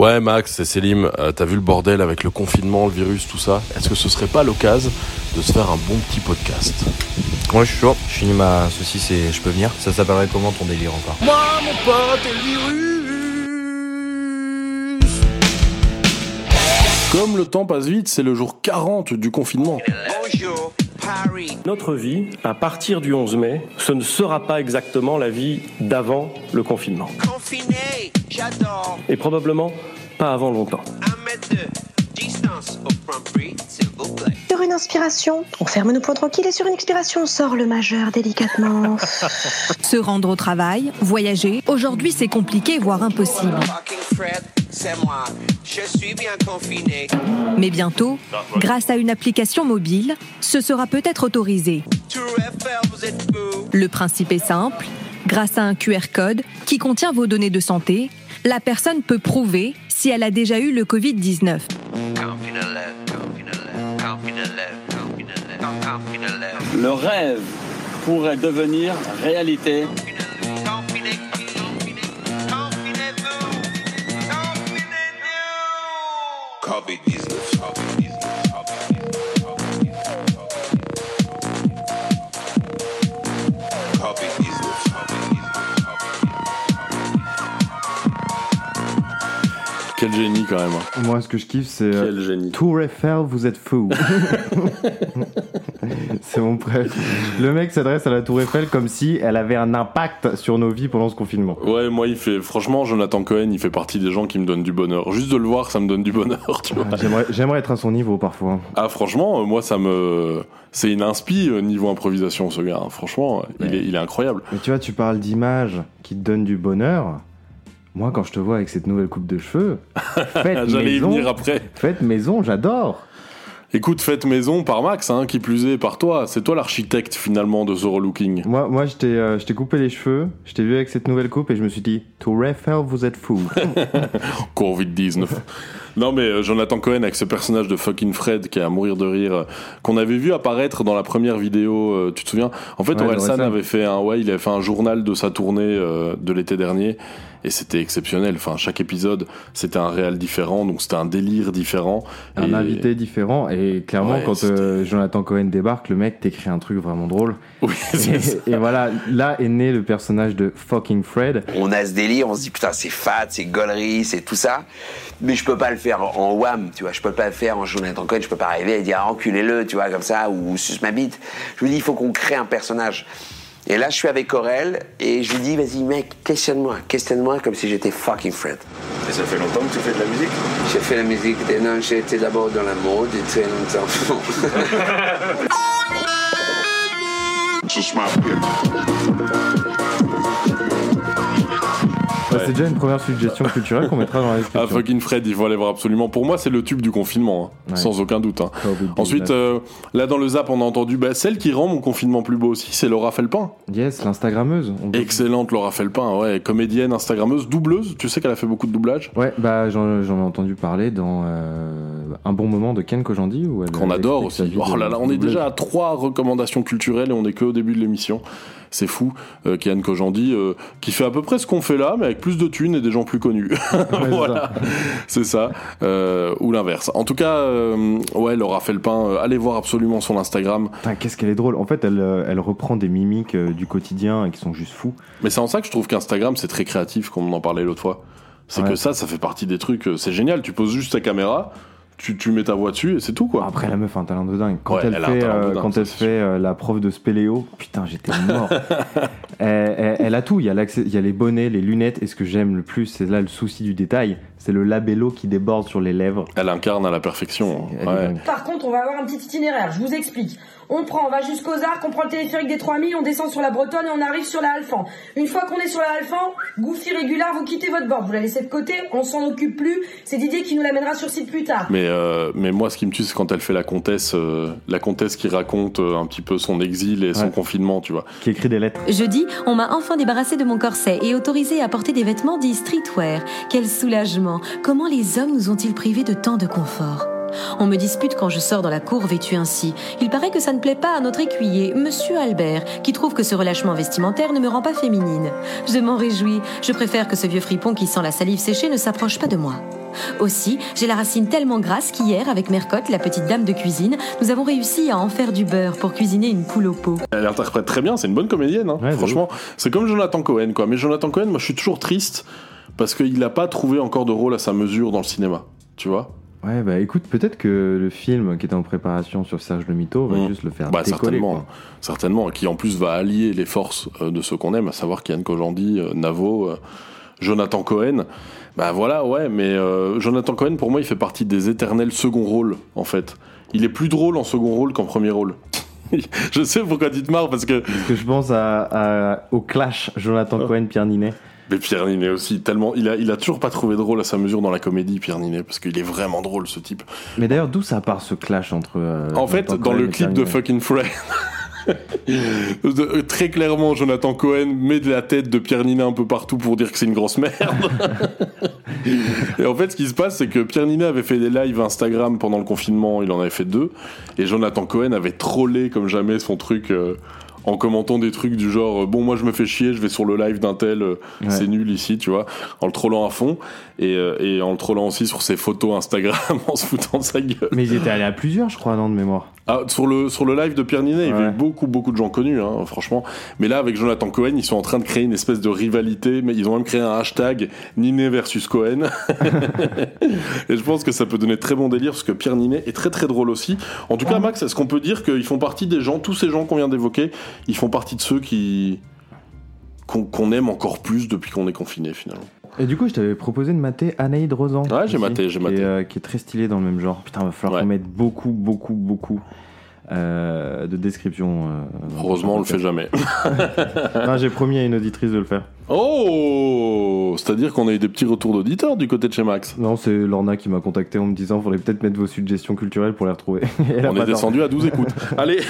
Ouais, Max, c'est Selim. Euh, T'as vu le bordel avec le confinement, le virus, tout ça? Est-ce que ce serait pas l'occasion de se faire un bon petit podcast? Moi, je suis chaud. Je finis ma saucisse et je peux venir. Ça s'appellerait comment ton délire encore? Moi, mon pote, et le virus Comme le temps passe vite, c'est le jour 40 du confinement. Bonjour, Paris. Notre vie, à partir du 11 mai, ce ne sera pas exactement la vie d'avant le confinement. Confiné, j'adore. Et probablement pas avant longtemps. Un mètre de distance au Franprix, s'il vous plaît. Sur une inspiration, on ferme nos points tranquilles et sur une expiration, on sort le majeur délicatement. Se rendre au travail, voyager. Aujourd'hui, c'est compliqué, voire impossible. Fucking Fred, c'est moi. Je suis bien confiné. Mais bientôt, grâce à une application mobile, ce sera peut-être autorisé. Le principe est simple. Grâce à un QR code qui contient vos données de santé, la personne peut prouver si elle a déjà eu le Covid-19. Le rêve pourrait devenir réalité. COVID-19. Quel génie quand même. hein. Moi, ce que je kiffe, c'est euh, Quel génie. Tour Eiffel, vous êtes fou. c'est mon préf. Le mec s'adresse à la Tour Eiffel comme si elle avait un impact sur nos vies pendant ce confinement. Ouais, moi, il fait. Franchement, Jonathan Cohen, il fait partie des gens qui me donnent du bonheur. Juste de le voir, ça me donne du bonheur, tu vois. Ah, J'aimerais, être à son niveau parfois. Ah, franchement, euh, moi, ça me. C'est une inspi euh, niveau improvisation, ce gars. hein. Franchement, euh, il, est, il est incroyable. Mais tu vois, tu parles d'images qui te donnent du bonheur. Moi, quand je te vois avec cette nouvelle coupe de cheveux, faites J'allais y maison. venir après. Faites maison, j'adore. Écoute, faites maison par Max, hein, qui plus est, par toi. C'est toi l'architecte finalement de The Relooking. Moi, moi je t'ai euh, je t'ai coupé les cheveux, je t'ai vu avec cette nouvelle coupe et je me suis dit Tour Eiffel, vous êtes fou. Covid-19. Non mais euh, Jonathan Cohen avec ce personnage de fucking Fred qui est à mourir de rire, euh, qu'on avait vu apparaître dans la première vidéo, euh, tu te souviens? En fait, Ouais, Orelsan avait fait un, ouais, il avait fait un journal de sa tournée euh, de l'été dernier et c'était exceptionnel. Enfin, chaque épisode, c'était un réel différent, donc c'était un délire différent. un Et- invité différent et clairement Ouais, quand euh, Jonathan Cohen débarque, le mec t'écrit un truc vraiment drôle. Oui, c'est ça. Et, et voilà, là est né le personnage de fucking Fred. On a ce délire, on se dit putain c'est fat, c'est gaulerie, c'est tout ça. Mais je peux pas le faire en wham, tu vois. Je peux pas le faire en Jonathan Cohen. Je peux pas arriver et dire ah, enculez-le, tu vois, comme ça, ou suce ma bite. Je me dis il faut qu'on crée un personnage. Et là je suis avec Aurel et je lui dis vas-y mec, questionne-moi, questionne-moi comme si j'étais fucking Fred. Et ça fait longtemps que tu fais de la musique? J'ai fait la musique, et non, j'ai été d'abord dans la mode et très longtemps. Bah, C'est déjà une première suggestion culturelle qu'on mettra dans la Ah, fucking Fred, il faut aller voir absolument. Pour moi, c'est le tube du confinement, hein, Ouais. sans aucun doute. hein. Covid-19. Ensuite, euh, là dans le zap, on a entendu bah, celle qui rend mon confinement plus beau aussi, c'est Laura Felpin. Yes, l'Instagrammeuse. Excellente Laura Felpin, ouais, comédienne, instagrammeuse, doubleuse. Tu sais qu'elle a fait beaucoup de doublage. Ouais, bah j'en ai entendu parler dans euh, un bon moment de Ken Kojandi où elle Qu'on adore aussi. Oh là là, on est déjà à trois recommandations culturelles et on est que au début de l'émission. C'est fou. Euh, Kian Kojandi, euh, qui fait à peu près ce qu'on fait là, mais avec plus de thunes et des gens plus connus. voilà, c'est ça. Euh, ou l'inverse. En tout cas, euh, ouais, Laura Felpin, euh, allez voir absolument son Instagram. Qu'est-ce qu'elle est drôle. En fait, elle, euh, elle reprend des mimiques du quotidien et qui sont juste fous. Mais c'est en ça que je trouve qu'Instagram, c'est très créatif, comme on en parlait l'autre fois. C'est Ouais. que ça, ça fait partie des trucs. C'est génial. Tu poses juste ta caméra, tu, tu mets ta voix dessus et c'est tout, quoi. Après, la meuf a un talent de dingue. Quand Ouais, elle, fait, euh, dingue, quand elle fait euh, la prof de spéléo, putain, j'étais mort. elle, elle- elle a tout. Il y a, l'accès- il y a les bonnets, les lunettes. Et ce que j'aime le plus, c'est là le souci du détail. C'est le labello qui déborde sur les lèvres. Elle incarne à la perfection. Ouais. Par contre, on va avoir un petit itinéraire, je vous explique. On prend, on va jusqu'aux Arcs, on prend le téléphérique des 3000, on descend sur la Bretonne et on arrive sur la Alphand. Une fois qu'on est sur la Alphand, Goofy régulier, vous quittez votre bord, vous la laissez de côté, on s'en occupe plus, c'est Didier qui nous l'amènera sur site plus tard. Mais, euh, mais moi, ce qui me tue, c'est quand elle fait la comtesse, euh, la comtesse qui raconte euh, un petit peu son exil et son confinement, tu vois. Qui écrit des lettres. Jeudi, on m'a enfin débarrassé de mon corset et autorisé à porter des vêtements dits streetwear. Quel soulagement Comment les hommes nous ont-ils privés de tant de confort? On me dispute quand je sors dans la cour vêtue ainsi. Il paraît que ça ne plaît pas à notre écuyer, Monsieur Albert, qui trouve que ce relâchement vestimentaire ne me rend pas féminine. Je m'en réjouis. Je préfère que ce vieux fripon qui sent la salive séchée ne s'approche pas de moi. Aussi, j'ai la racine tellement grasse qu'hier, avec Mercotte, la petite dame de cuisine, nous avons réussi à en faire du beurre pour cuisiner une poule au pot. Elle interprète très bien, c'est une bonne comédienne. hein. Ouais, Franchement, c'est comme Jonathan Cohen, quoi. Mais Jonathan Cohen, moi, je suis toujours triste parce qu'il n'a pas trouvé encore de rôle à sa mesure dans le cinéma. Tu vois Ouais, bah écoute, peut-être que le film qui était en préparation sur Serge Le Mito va Mm. juste le faire Bah, décoller. certainement, quoi. certainement, qui en plus va allier les forces euh, de ceux qu'on aime, à savoir Kian Kojandi, euh, Navo, euh, Jonathan Cohen. Bah voilà, ouais, mais euh, Jonathan Cohen, pour moi, il fait partie des éternels second rôles, en fait. Il est plus drôle en second rôle qu'en premier rôle. je sais pourquoi tu te marres, parce que Parce que je pense à, à- au clash Jonathan Cohen, Pierre Ninet. Mais Pierre Ninet aussi, tellement. Il a, il a toujours pas trouvé de rôle à sa mesure dans la comédie, Pierre Ninet, parce qu'il est vraiment drôle, ce type. Mais d'ailleurs, d'où ça part ce clash entre. euh, en fait, dans Cohen le clip de Fucking Fred, de- euh, très clairement, Jonathan Cohen met de la tête de Pierre Ninet un peu partout pour dire que c'est une grosse merde. et en fait, ce qui se passe, c'est que Pierre Ninet avait fait des lives Instagram pendant le confinement, il en avait fait deux, et Jonathan Cohen avait trollé comme jamais son truc. euh, en commentant des trucs du genre euh, bon moi je me fais chier je vais sur le live d'un tel euh, Ouais. c'est nul ici tu vois en le trollant à fond et, euh, et en le trollant aussi sur ses photos Instagram en se foutant de sa gueule Mais ils étaient allés à plusieurs, je crois, non, de mémoire. ah, sur le sur le live de Pierre Ninet, il y avait beaucoup beaucoup de gens connus, hein, franchement. Mais là, avec Jonathan Cohen, ils sont en train de créer une espèce de rivalité. Mais ils ont même créé un hashtag Ninet versus Cohen. Et je pense que ça peut donner très bon délire parce que Pierre Ninet est très très drôle aussi. En tout cas, Max, est-ce qu'on peut dire qu'ils font partie des gens, tous ces gens qu'on vient d'évoquer, ils font partie de ceux qui qu'on aime encore plus depuis qu'on est confiné finalement. Et du coup, je t'avais proposé de mater Anaïd Rosan. Ouais, j'ai maté, j'ai qui maté. est, euh, qui est très stylé dans le même genre. Putain, va falloir Ouais. qu'on mette beaucoup, beaucoup, beaucoup euh, de descriptions. euh, Heureusement, on le fait jamais. Non, j'ai promis à une auditrice de le faire. Oh, c'est-à-dire qu'on a eu des petits retours d'auditeurs du côté de chez Max. Non, c'est Lorna qui m'a contacté en me disant faudrait peut-être mettre vos suggestions culturelles pour les retrouver. On est descendu à 12 écoutes. Allez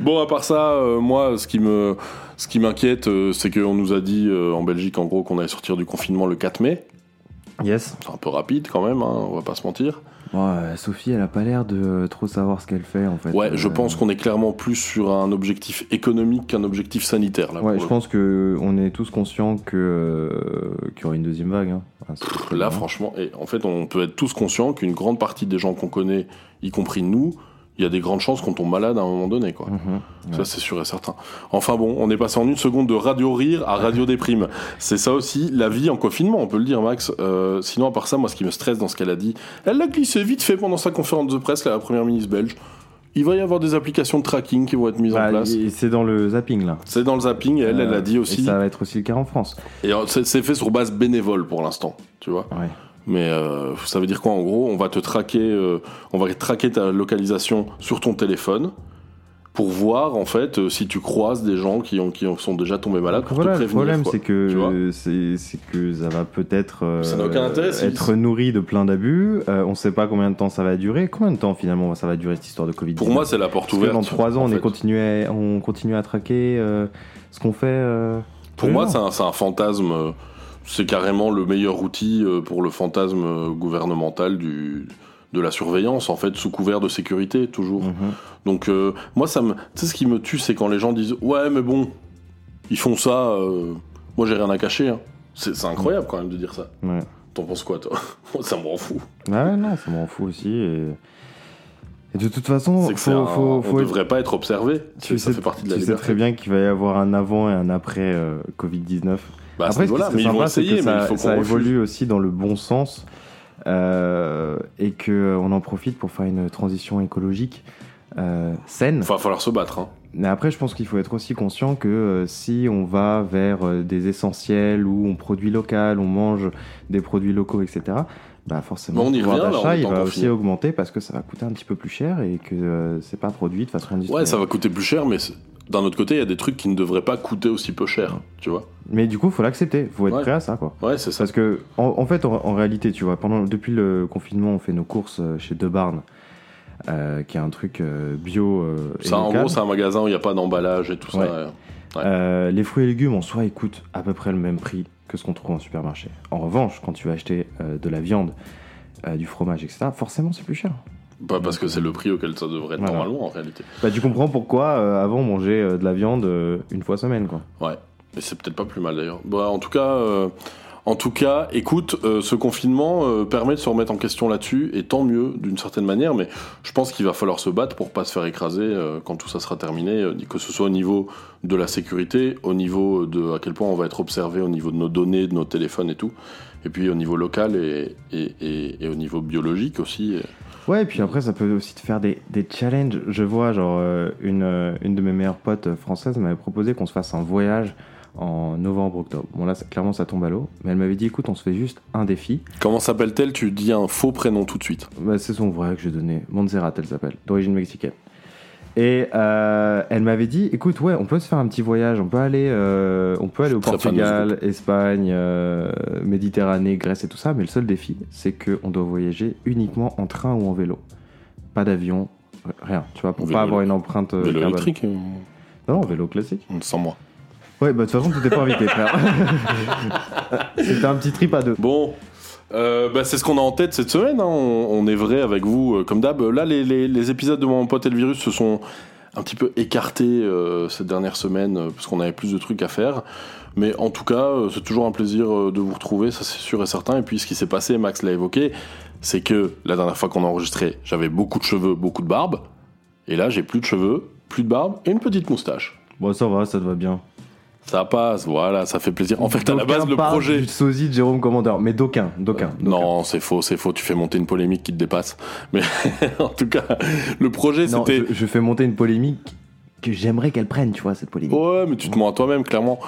Bon, à part ça, euh, moi, ce qui me, ce qui m'inquiète, c'est qu'on nous a dit en Belgique, en gros, qu'on allait sortir du confinement le 4 mai. Yes. C'est un peu rapide quand même, hein, on va pas se mentir. Sophie, elle a pas l'air de trop savoir ce qu'elle fait en fait. Ouais, je Euh, pense qu'on est clairement plus sur un objectif économique qu'un objectif sanitaire. Là, Ouais, je pense que on est tous conscients que euh, qu'il y aura une deuxième vague. hein. Là, franchement, et en fait, on peut être tous conscients qu'une grande partie des gens qu'on connaît, y compris nous, il y a des grandes chances qu'on tombe malade à un moment donné, quoi. Mhm. Ça, c'est sûr et certain. Enfin bon, on est passé en une seconde de radio rire à radio déprime. C'est ça aussi, la vie en confinement, on peut le dire, Max. Euh, sinon, à part ça, moi, ce qui me stresse dans ce qu'elle a dit, elle l'a glissé vite fait pendant sa conférence de presse, là, la première ministre belge. Il va y avoir des applications de tracking qui vont être mises Bah, en place. et c'est dans le zapping là. C'est dans le zapping, elle, elle a dit Euh, aussi. Et ça va être aussi le cas en France. Et euh, c'est c'est fait sur base bénévole pour l'instant, tu vois. Ouais. Mais euh, ça veut dire quoi en gros On va te traquer, euh, on va traquer ta localisation sur ton téléphone pour voir en fait euh, si tu croises des gens qui ont qui ont- sont déjà tombés malades pour Voilà, te le problème c'est que c'est que ça va peut-être être nourri de plein d'abus. On sait pas combien de temps ça va durer. Combien de temps finalement ça va durer cette histoire de Covid Pour moi, c'est la porte Parce que ouverte. dans trois ans, on, est continué, on continue à traquer ce qu'on fait. Pour moi, un, c'est un fantasme. C'est carrément le meilleur outil euh, pour le fantasme euh, gouvernemental du de la surveillance en fait sous couvert de sécurité toujours. Mhm. Donc euh, moi ça me tu sais ce qui me tue c'est quand les gens disent ouais mais bon ils font ça euh, moi j'ai rien à cacher hein. c'est incroyable quand même de dire ça. Ouais. T'en penses quoi toi ça me rend fou. Ah ouais, non, ça m'en fout aussi. Et... et de toute façon, C'est que c'est faut, un- faut, on être- devrait pas être observé. Tu ça sais, fait partie de la tu sais très bien qu'il va y avoir un avant et un après euh, Covid-19. Bah, après, mais ils vont essayer, que mais il ça, faut ça évolue aussi dans le bon sens euh, et qu'on en profite pour faire une transition écologique euh, saine. Il va falloir se battre. Hein. Mais après, je pense qu'il faut être aussi conscient que euh, si on va vers euh, des essentiels où on produit local, on mange des produits locaux, etc., bah forcément, Mais on y le pouvoir d'achat, il va aussi augmenter parce que ça va coûter un petit peu plus cher et que euh, c'est pas produit de façon industrielle. Ouais, ça va coûter plus cher, mais d'un autre côté, il y a des trucs qui ne devraient pas coûter aussi peu cher, tu vois. Mais du coup, faut l'accepter, faut être Ouais. prêt à ça, quoi. Ouais, c'est ça. Parce que, en, en fait, en, en réalité, tu vois, pendant, depuis le confinement, on fait nos courses euh, chez De Barn, euh, qui est un truc euh, bio. euh, Ça, en gros, c'est un magasin où il n'y a pas d'emballage et tout Ouais. ça. ouais. Les fruits et légumes en soi, écoute, à peu près le même prix que ce qu'on trouve en supermarché. En revanche, quand tu vas acheter de la viande, du fromage, etc., forcément, c'est plus cher. Pas parce que c'est le prix auquel ça devrait être Voilà. normalement, en réalité. Bah, tu comprends pourquoi euh, avant on mangeait euh, de la viande euh, une fois semaine, quoi. Ouais, mais c'est peut-être pas plus mal d'ailleurs. Bah, en tout cas, En tout cas, écoute, euh, ce confinement euh, permet de se remettre en question là-dessus, et tant mieux d'une certaine manière, mais je pense qu'il va falloir se battre pour pas se faire écraser euh, quand tout ça sera terminé, que ce soit au niveau de la sécurité, au niveau de à quel point on va être observé au niveau de nos données, de nos téléphones et tout, et puis au niveau local et, et, et- et au niveau biologique aussi. Ouais, et puis après, ça peut aussi te faire des, des challenges. Je vois, genre, euh, une, euh, une de mes meilleures potes euh, françaises m'avait proposé qu'on se fasse un voyage en novembre-octobre. Bon, là, ça- clairement, ça tombe à l'eau. Mais elle m'avait dit, écoute, on se fait juste un défi. Comment s'appelle-t-elle? Tu dis un faux prénom tout de suite. Bah, c'est son vrai que j'ai donné. Montserrat, elle s'appelle, d'origine mexicaine. Et euh, elle m'avait dit, écoute, ouais, on peut se faire un petit voyage, on peut aller, euh, on peut aller au Portugal, Espagne, euh, Méditerranée, Grèce et tout ça, mais le seul défi, c'est qu'on doit voyager uniquement en train ou en vélo. Pas d'avion, rien, tu vois, pour Vélo pas avoir une empreinte Vélo carbone. électrique Non, non, vélo classique. Sans moi. Ouais, bah de toute façon, tu t'es pas invité, frère. C'était un petit trip à deux. Bon, euh, bah, c'est ce qu'on a en tête cette semaine. hein. On, est vrai avec vous, euh, comme d'hab. Là, les, épisodes de Mon pote et le virus se sont un petit peu écartés euh, cette dernière semaine parce qu'on avait plus de trucs à faire. Mais en tout cas, c'est toujours un plaisir de vous retrouver, ça c'est sûr et certain. Et puis, ce qui s'est passé, Max l'a évoqué, c'est que la dernière fois qu'on a enregistré, j'avais beaucoup de cheveux, beaucoup de barbe. Et là, j'ai plus de cheveux, plus de barbe et une petite moustache. Bon, ça va, ça te va bien. Ça passe, voilà, ça fait plaisir. En fait, à la base, le projet. Du sosie de Jérôme Commandeur, mais d'aucun, d'aucun. Non, c'est faux, c'est faux. Tu fais monter une polémique qui te dépasse. Mais en tout cas, le projet, c'était. je, je fais monter une polémique que j'aimerais qu'elle prenne, tu vois, cette polémique. Ouais, mais tu te mens à toi-même, clairement.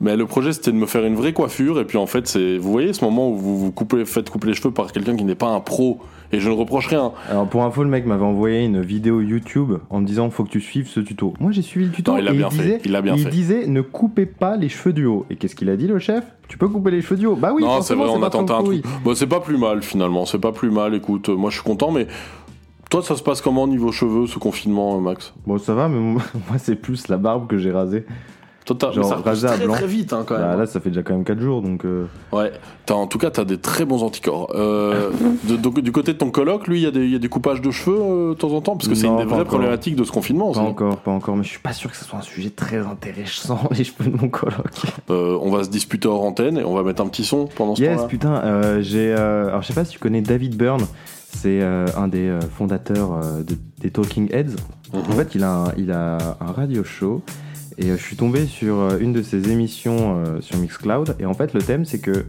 Mais le projet, c'était de me faire une vraie coiffure. Et puis, en fait, c'est. Vous voyez ce moment où vous vous coupez, faites couper les cheveux par quelqu'un qui n'est pas un pro. Et je ne reproche rien. Alors pour info, le mec m'avait envoyé une vidéo YouTube en me disant faut que tu suives ce tuto. Moi j'ai suivi le tuto Non, il l'a et bien il fait, disait, il bien fait. disait ne coupez pas les cheveux du haut. Et qu'est-ce qu'il a dit le chef? Tu peux couper les cheveux du haut Bah oui. non, c'est vrai, on a tenté un truc. Bon, c'est pas plus mal, finalement. C'est pas plus mal. Écoute, euh, moi, je suis content, mais. Toi, ça se passe comment niveau cheveux, ce confinement, euh, Max? Bon ça va, mais moi c'est plus la barbe que j'ai rasée. Mais Genre ça à très, blanc. très vite, hein, quand même. Bah, là ça fait déjà quand même 4 jours donc. euh, Ouais, T'as- en tout cas, t'as des très bons anticorps. Euh, de- du côté de ton coloc, lui, il y, a des- il y a des coupages de cheveux euh, de temps en temps, parce que c'est une des vraies encore. problématiques de ce confinement aussi. Pas encore, pas encore, mais je suis pas sûr que ce soit un sujet très intéressant les cheveux de mon coloc. Euh, on va se disputer hors antenne et on va mettre un petit son pendant ce Yes, temps-là. putain, euh, j'ai. euh, alors, je sais pas si tu connais David Byrne, c'est euh, un des euh, fondateurs euh, de- des Talking Heads. Mhm. En fait, il a un, il a un radio show et euh, je suis tombé sur euh, une de ses émissions euh, sur Mixcloud. Et en fait, le thème, c'est que.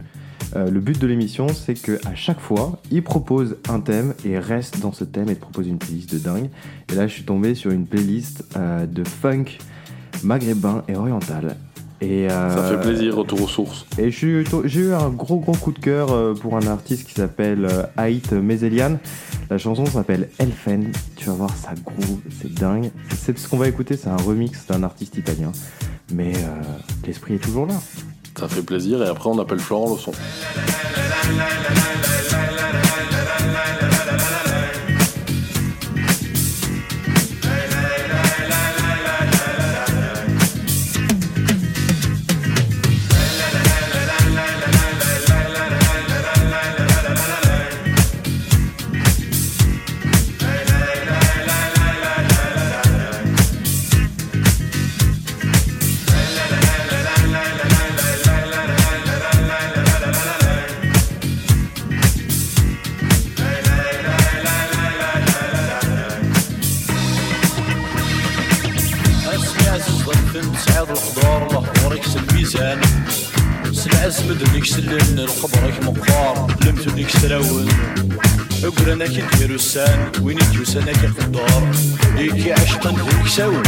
le but de l'émission, c'est que à chaque fois, il propose un thème et reste dans ce thème et te propose une playlist de dingue. Et là, je suis tombé sur une playlist de funk maghrébin et oriental. Et, Ça euh, fait plaisir, retour aux sources. et j'ai eu un gros gros coup de cœur euh, pour un artiste qui s'appelle euh, Haït Mezelian. La chanson s'appelle Elfen. Tu vas voir, ça groove, c'est dingue. C'est ce qu'on va écouter, c'est un remix d'un artiste italien. Mais euh, l'esprit est toujours là. Ça fait plaisir et après on appelle Florent le son. اسمد ذيك سلن القبرك مقبار لمت ذيك سراون اقرنك ديرو السان وين يجوس انك قدار ليك عشقا ذيك ساون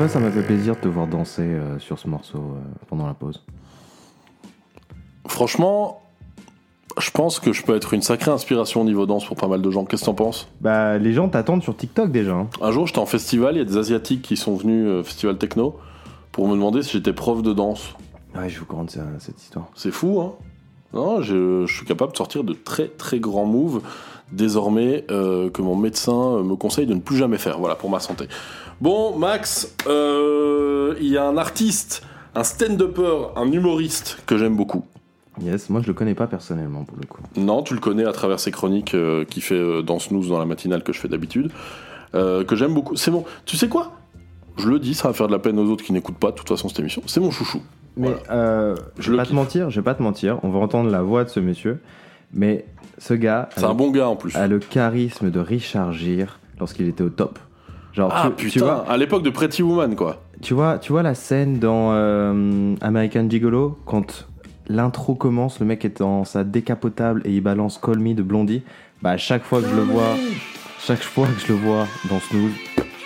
vois, ça m'a fait plaisir de te voir danser euh, sur ce morceau euh, pendant la pause. Franchement, je pense que je peux être une sacrée inspiration au niveau danse pour pas mal de gens. Qu'est-ce que t'en penses? Bah, les gens t'attendent sur TikTok déjà. hein. Un jour, j'étais en festival, il y a des Asiatiques qui sont venus, euh, festival techno, pour me demander si j'étais prof de danse. Ouais, je vous raconte ça- cette histoire. C'est fou, hein Non, je, je suis capable de sortir de très très grands moves désormais euh, que mon médecin euh, me conseille de ne plus jamais faire, voilà, pour ma santé. Bon, Max, euh, il y a un artiste, un stand-upper, un humoriste que j'aime beaucoup. Yes, moi je le connais pas personnellement pour le coup. Non, tu le connais à travers ses chroniques euh, qui fait euh, dans Snooze dans la matinale que je fais d'habitude, que j'aime beaucoup. C'est bon, tu sais quoi? Je le dis, ça va faire de la peine aux autres qui n'écoutent pas de toute façon cette émission. C'est mon chouchou. Mais je vais pas te mentir, je vais pas te mentir, on va entendre la voix de ce monsieur, mais ce gars C'est un bon gars en plus. a le charisme de Richard Gere lorsqu'il était au top. Genre, Ah tu, tu putain, vois, à l'époque de Pretty Woman quoi. tu vois, tu vois la scène dans euh, American Gigolo quand l'intro commence, le mec est dans sa décapotable et il balance Call Me de Blondie. Bah à chaque fois que je le vois, chaque fois que je le vois dans Snooze,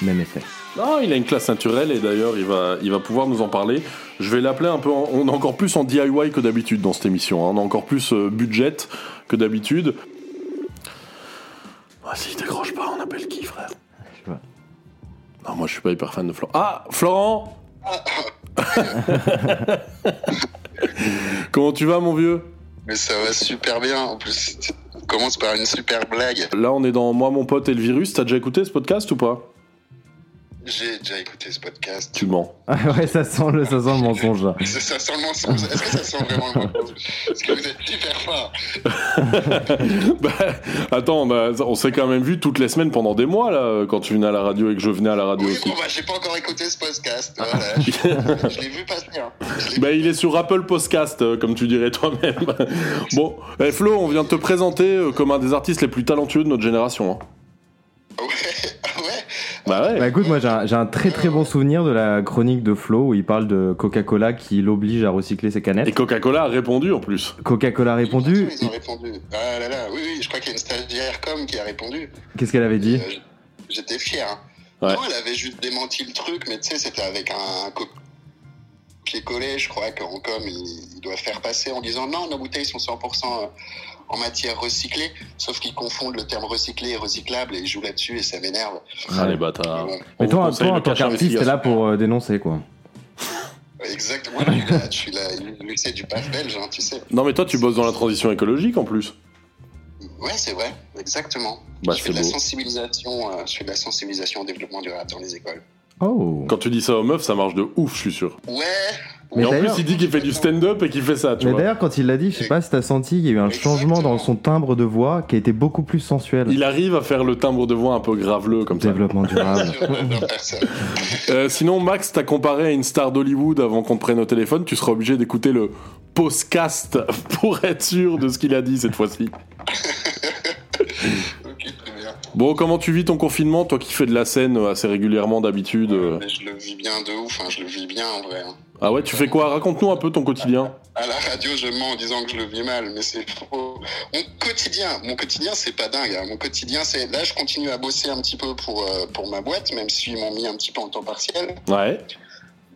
même effet. Non, il a une classe naturelle et d'ailleurs il va, il va pouvoir nous en parler. Je vais l'appeler un peu. en- on est encore plus en DIY que d'habitude dans cette émission. hein. On a encore plus euh, budget que d'habitude. Si décroche pas, on appelle qui, frère? Non, moi je suis pas hyper fan de Florent. Ah, Florent Comment tu vas, mon vieux? Mais ça va super bien. En plus, on commence par une super blague. Là, on est dans Moi, mon pote et le virus. T'as déjà écouté ce podcast ou pas? J'ai déjà écouté ce podcast. Tu mens. Ah ouais, ça sent le, ça sent le mensonge. Ça, ça sent le mensonge. Est-ce que ça sent vraiment le mensonge Parce que vous êtes super fort. Bah, attends, on, a- on s'est quand même vu toutes les semaines pendant des mois, là, quand tu venais à la radio et que je venais à la radio Oui, aussi. bon, bah, j'ai pas encore écouté ce podcast. Voilà, je, je l'ai vu passer. Hein. Bah, il est sur Apple Podcast, euh, comme tu dirais toi-même. bon, eh, Flo, on vient de te présenter euh, comme un des artistes les plus talentueux de notre génération. hein. Bah ouais. Bah écoute, moi j'ai un, j'ai un très très bon souvenir de la chronique de Flo où il parle de Coca-Cola qui l'oblige à recycler ses canettes. Et Coca-Cola a répondu en plus. Coca-Cola a répondu. Ils ont répondu. Ah là là, oui, oui, je crois qu'il y a une stagiaire com qui a répondu. Qu'est-ce qu'elle avait dit Euh, J'étais fier. hein. Ouais. Non, elle avait juste démenti le truc, mais tu sais, c'était avec un copier-coller, je crois qu'en com, il, il doit faire passer en disant non, nos bouteilles sont 100% en matière recyclée, sauf qu'ils confondent le terme recyclé et recyclable et ils jouent là-dessus et ça m'énerve. Ah, les bâtards. Mais On toi, toi en tant qu'artiste, t'es là pour euh, dénoncer quoi. Exactement, je suis là, je suis là, lycée du PAF belge, hein, tu sais. Non, mais toi, tu bosses dans la transition écologique en plus. Ouais, c'est vrai, exactement. Bah, je fais c'est de la sensibilisation, euh, je fais de la sensibilisation au développement durable dans les écoles. Oh. Quand tu dis ça aux meufs, ça marche de ouf, je suis sûr. Ouais. Mais en plus, il dit qu'il fait du stand-up et qu'il fait ça, tu Mais vois. d'ailleurs, quand il l'a dit, je sais pas si t'as senti, il y a eu un changement dans son timbre de voix qui a été beaucoup plus sensuel. Il arrive à faire le timbre de voix un peu graveleux comme ça. Développement durable. Euh, sinon, Max, t'as comparé à une star d'Hollywood avant qu'on te prenne au téléphone, tu seras obligé d'écouter le postcast pour être sûr de ce qu'il a dit cette fois-ci. Bon, comment tu vis ton confinement, toi qui fais de la scène assez régulièrement d'habitude euh je le vis bien de ouf, hein, je le vis bien en vrai. hein. Ah ouais, tu fais quoi? Raconte-nous un peu ton quotidien. À la radio, je mens en disant que je le vis mal, mais c'est faux. Mon quotidien, mon quotidien, c'est pas dingue. hein. Mon quotidien, c'est là, je continue à bosser un petit peu pour euh, pour ma boîte, même s'ils m'ont mis un petit peu en temps partiel. Ouais.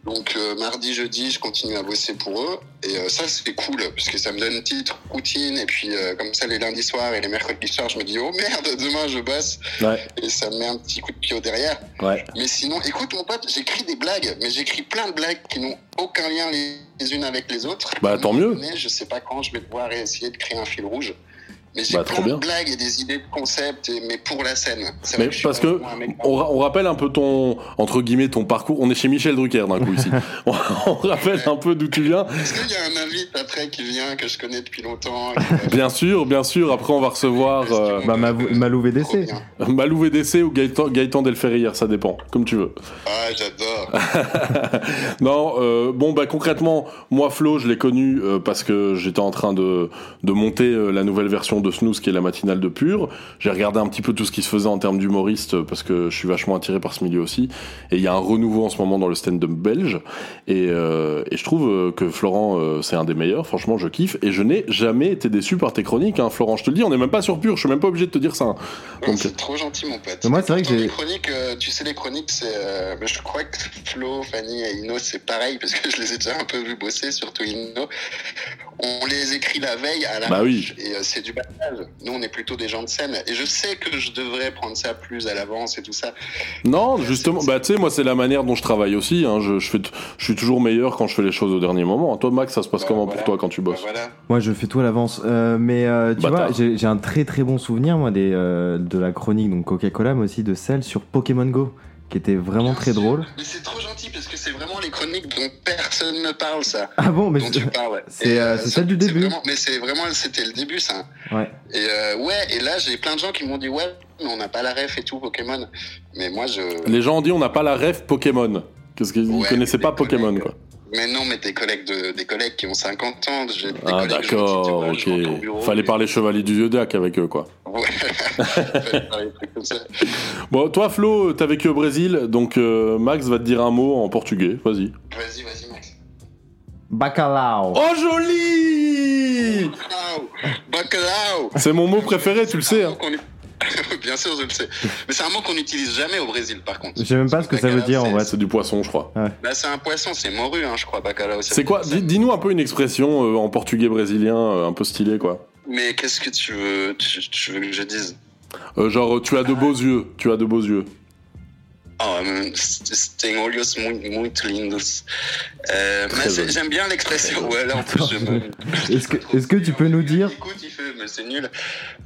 Donc euh, mardi, jeudi, je continue à bosser pour eux, et euh, ça, c'est cool parce que ça me donne une petite routine. Et puis euh, comme ça, les lundis soirs et les mercredis soirs, je me dis oh merde, demain je bosse, Ouais. et ça me met un petit coup de pied au derrière. Ouais. Mais sinon, écoute mon pote, j'écris des blagues, mais j'écris plein de blagues qui n'ont aucun lien les, les unes avec les autres. Bah, tant mieux. Mais je sais pas quand je vais devoir essayer de créer un fil rouge. Mais j'ai Bah, plein trop bien. de blagues et des idées de concepts, mais pour la scène. C'est vrai Mais je suis parce que on, ra- on rappelle un peu ton entre guillemets ton parcours. On est chez Michel Drucker d'un coup ici. on, on rappelle un peu d'où tu viens. Est-ce qu'il y a un invite après qui vient, que je connais depuis longtemps Bien sûr, bien sûr. Après, on va recevoir euh, Bah, Malou Malou VDC. Malou VDC ou Gaëtan, Gaëtan Delferrière, ça dépend, comme tu veux. Ah, j'adore. non, euh, bon, bah concrètement, moi, Flo, je l'ai connu euh, parce que j'étais en train de, de monter euh, la nouvelle version l'émission de Snooze qui est la matinale de Pure. J'ai regardé un petit peu tout ce qui se faisait en termes d'humoriste euh, parce que je suis vachement attiré par ce milieu aussi. Et il y a un renouveau en ce moment dans le stand-up belge. Et, euh, et je trouve euh, que Florent, euh, c'est un des meilleurs. Franchement, je kiffe. Et je n'ai jamais été déçu par tes chroniques, hein, Florent. Je te le dis, on n'est même pas sur Pure. Je suis même pas obligé de te dire ça. hein. Donc, C'est trop gentil, mon pote. Mais moi, c'est vrai que j'ai- les chroniques, euh, tu sais, les chroniques, c'est. euh, bah, je crois que Flo, Fanny et Ino, c'est pareil, parce que je les ai déjà un peu vus bosser, surtout Ino. On les écrit la veille à la Bah oui. Et euh, c'est du Nous, on est plutôt des gens de scène. Et je sais que je devrais prendre ça plus à l'avance et tout ça. Non, justement, bah tu sais, moi c'est la manière dont je travaille aussi. Hein. Je, je, fais t- je suis toujours meilleur quand je fais les choses au dernier moment. Toi, Max, ça se passe comment pour toi quand tu bosses Moi, je fais tout à l'avance. Euh, mais euh, tu Bâtard. vois, j'ai j'ai un très très bon souvenir, moi, des, euh, de la chronique donc Coca-Cola, mais aussi de celle sur Pokémon Go, qui était vraiment très drôle. Mais c'est trop gentil, parce que c'est vraiment les chroniques dont personne ne parle, ça. Ah bon, mais dont c'est- tu parles, ouais. euh, euh, c'est ça, celle du début. vraiment- mais c'est vraiment, c'était le début, ça. Ouais. Et euh, ouais, et là, j'ai plein de gens qui m'ont dit, ouais, mais on n'a pas la ref et tout, Pokémon. Mais moi, je. Les gens ont dit on n'a pas la ref Pokémon. Qu'est-ce qu'ils ils connaissaient pas Pokémon quoi. Mais non, mais des collègues, de, des collègues qui ont 50 ans. j'ai des Ah d'accord, ok. bureau, Fallait parler chevalier du Zodiac avec eux quoi. Ouais. Fallait parler des trucs comme ça. Bon, toi Flo, t'as vécu au Brésil, donc euh, Max va te dire un mot en portugais. Vas-y. Vas-y, vas-y, Max. Bacalao. Oh joli Bacalao C'est mon mot préféré, tu le sais. Hein. Bien sûr, je le sais. Mais c'est un mot qu'on n'utilise jamais au Brésil, par contre. Je sais même pas ce que ça veut dire en vrai. C'est du poisson, je crois. Bah, c'est un poisson, c'est morue, hein, je crois, bacalao. C'est quoi Dis-nous un peu une expression euh, en portugais brésilien, euh, un peu stylé quoi. Mais qu'est-ce que tu veux, tu, tu veux que je dise? Euh, genre, tu as de beaux yeux. Tu as de beaux yeux. C- tem olhos muito, muito lindos. Euh, mais j'aime bien l'expression. Ouais, là, en plus, je me. Est-ce que, tu peux nous dire Écoute, il fait, mais c'est nul.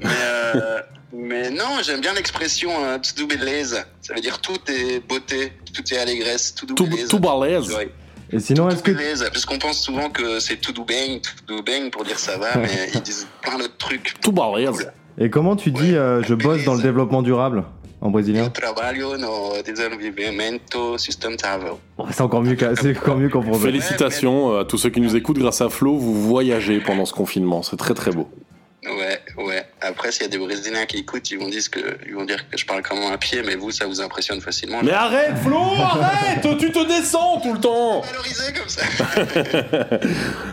Mais, euh, mais non, j'aime bien l'expression euh, tudo beleza. Ça veut dire tout est beauté, tout est allégresse, Tout, beleza. tout balèze. Ouais. Et sinon, est-ce que Beleza, parce qu'on pense souvent que c'est tudo bem, tudo bem pour dire ça va, mais ils disent plein d'autres trucs. Tout balèze. et comment tu dis euh, je bosse dans le développement durable? En brésilien Trabalho no desenvolvimento sustentável. Oh, C'est encore mieux qu'à- c'est encore mieux qu'en français. Félicitations euh, à tous ceux qui nous écoutent. Grâce à Flo, vous voyagez pendant ce confinement. C'est très très beau. Après, s'il y a des Brésiliens qui écoutent, ils vont dire que, ils vont dire que je parle comment un pied, mais vous, ça vous impressionne facilement. Mais arrête, Flo, arrête Tu te descends tout le temps Valorisé comme ça.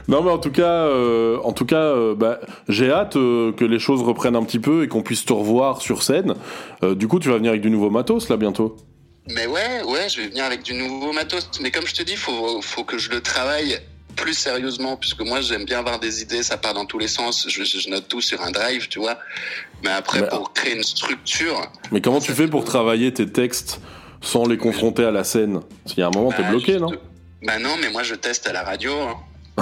Non, mais en tout cas, euh, en tout cas, euh, bah, j'ai hâte euh, que les choses reprennent un petit peu et qu'on puisse te revoir sur scène. Du coup, tu vas venir avec du nouveau matos là bientôt. Mais ouais, ouais, je vais venir avec du nouveau matos. Mais comme je te dis, faut, faut que je le travaille plus sérieusement, puisque moi, j'aime bien avoir des idées, ça part dans tous les sens. Je, je note tout sur un drive, tu vois. Mais après, pour créer une structure, Mais comment tu fais pour travailler tes textes sans les confronter à la scène? Parce qu'il y a un moment, t'es Bah, bloqué, je- non? bah non, mais moi, je teste à la radio. hein.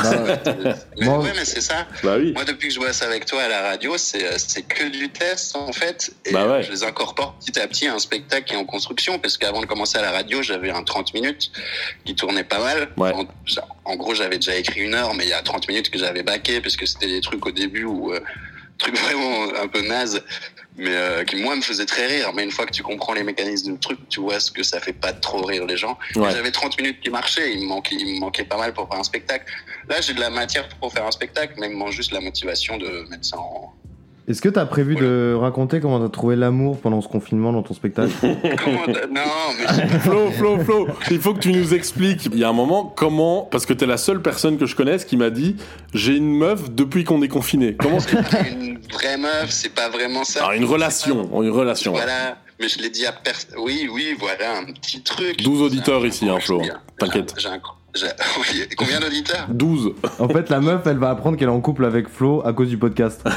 Bah, Mais Moi- ouais, mais c'est ça. Bah oui. Moi, depuis que je bosse avec toi à la radio, c'est euh, c'est que du test en fait. Et Bah ouais. euh, je les incorpore petit à petit à un spectacle qui est en construction. Parce qu'avant de commencer à la radio, j'avais un 30 minutes qui tournait pas mal. Ouais. En, en gros, j'avais déjà écrit une heure, mais il y a 30 minutes que j'avais baqué parce que c'était des trucs au début où. euh, trucs vraiment un peu naze, mais euh, qui moi me faisait très rire. Mais une fois que tu comprends les mécanismes du truc, tu vois ce que ça fait pas trop rire les gens. Ouais. J'avais 30 minutes qui marchaient, il me, manquait, il me manquait pas mal pour faire un spectacle. Là, j'ai de la matière pour faire un spectacle, mais il me manque juste la motivation de mettre ça en. Est-ce que t'as prévu de raconter comment t'as trouvé l'amour pendant ce confinement dans ton spectacle Comment t'as- Non, mais Flo, Flo, Flo, il faut que tu nous expliques. Il y a un moment, comment Parce que t'es la seule personne que je connaisse qui m'a dit j'ai une meuf depuis qu'on est confiné. Comment une vraie meuf, c'est pas vraiment ça. Ah, une relation, une relation. ouais. Voilà, mais je l'ai dit à personne. Oui, oui, voilà, un petit truc. 12 auditeurs ici, hein, Flo. T'inquiète. J'ai un- j'ai- oui, Combien d'auditeurs 12. En fait, la meuf, elle va apprendre qu'elle est en couple avec Flo à cause du podcast. Je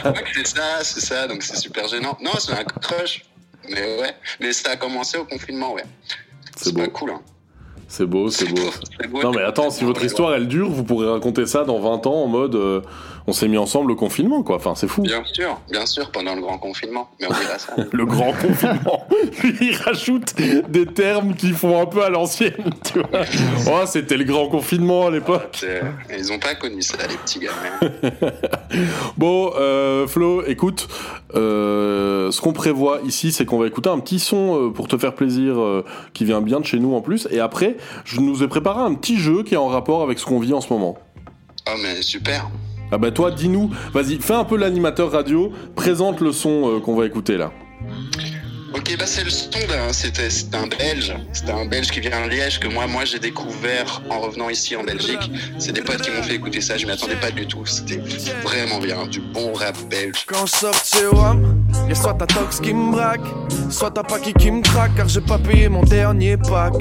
crois que c'est ça, c'est ça, donc c'est super gênant. Non, c'est un crush. Mais ouais, mais ça a commencé au confinement, ouais. C'est pas cool, hein. C'est beau, c'est beau. Non mais attends, si votre histoire elle dure, vous pourrez raconter ça dans 20 ans en mode euh, on s'est mis ensemble au confinement quoi. Enfin c'est fou. Bien sûr, bien sûr, pendant le grand confinement. Mais on dira ça. Le grand confinement. Il rajoute des termes qui font un peu à l'ancienne, tu vois. Oh c'était le grand confinement à l'époque. C'est- Ils ont pas connu ça, les petits gamins. Bon, euh, Flo, écoute, euh, ce qu'on prévoit ici, c'est qu'on va écouter un petit son euh, pour te faire plaisir, euh, qui vient bien de chez nous en plus. Et après, je nous ai préparé un petit jeu qui est en rapport avec ce qu'on vit en ce moment. Oh, mais super. Ah bah toi, dis-nous, vas-y, fais un peu l'animateur radio, présente le son euh, qu'on va écouter là. Ok, bah c'est le son d'un, c'était, c'était un Belge, c'était un Belge qui vient de Liège que moi, moi j'ai découvert en revenant ici en Belgique. C'est des potes qui m'ont fait écouter ça, je m'y attendais pas du tout. C'était vraiment bien, du bon rap belge. Quand chez WAM, y'a soit ta tox qui me braque, soit ta paki qui me craque, car j'ai pas payé mon dernier pack.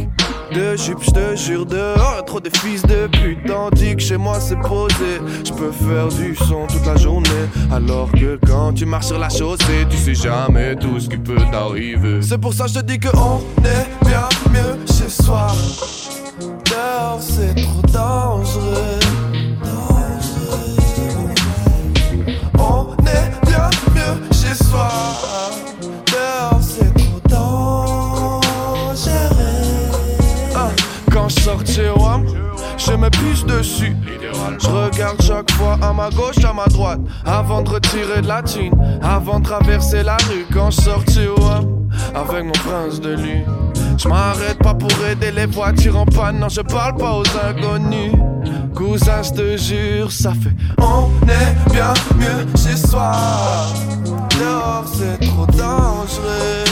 De jupe, je te jure, dehors, trop de fils de pute, tandis que chez moi c'est posé. Je peux faire du son toute la journée, alors que quand tu marches sur la chaussée, tu sais jamais tout ce qui peut t'arriver. C'est pour ça que je dis que on est bien mieux chez soi. Dehors c'est trop dangereux. On est Dehors c'est. Ah, Quand je sors chez WAM, je me pisse dessus. Je regarde chaque fois à ma gauche, à ma droite, avant de retirer de la thune, avant de traverser la rue. Quand je sors chez WAM, avec mon prince de lui. Je m'arrête pas pour aider les voitures en panne, non je parle pas aux inconnus. Cousin, je te jure, ça fait on est bien mieux chez soi. Dehors c'est trop dangereux, dangereux.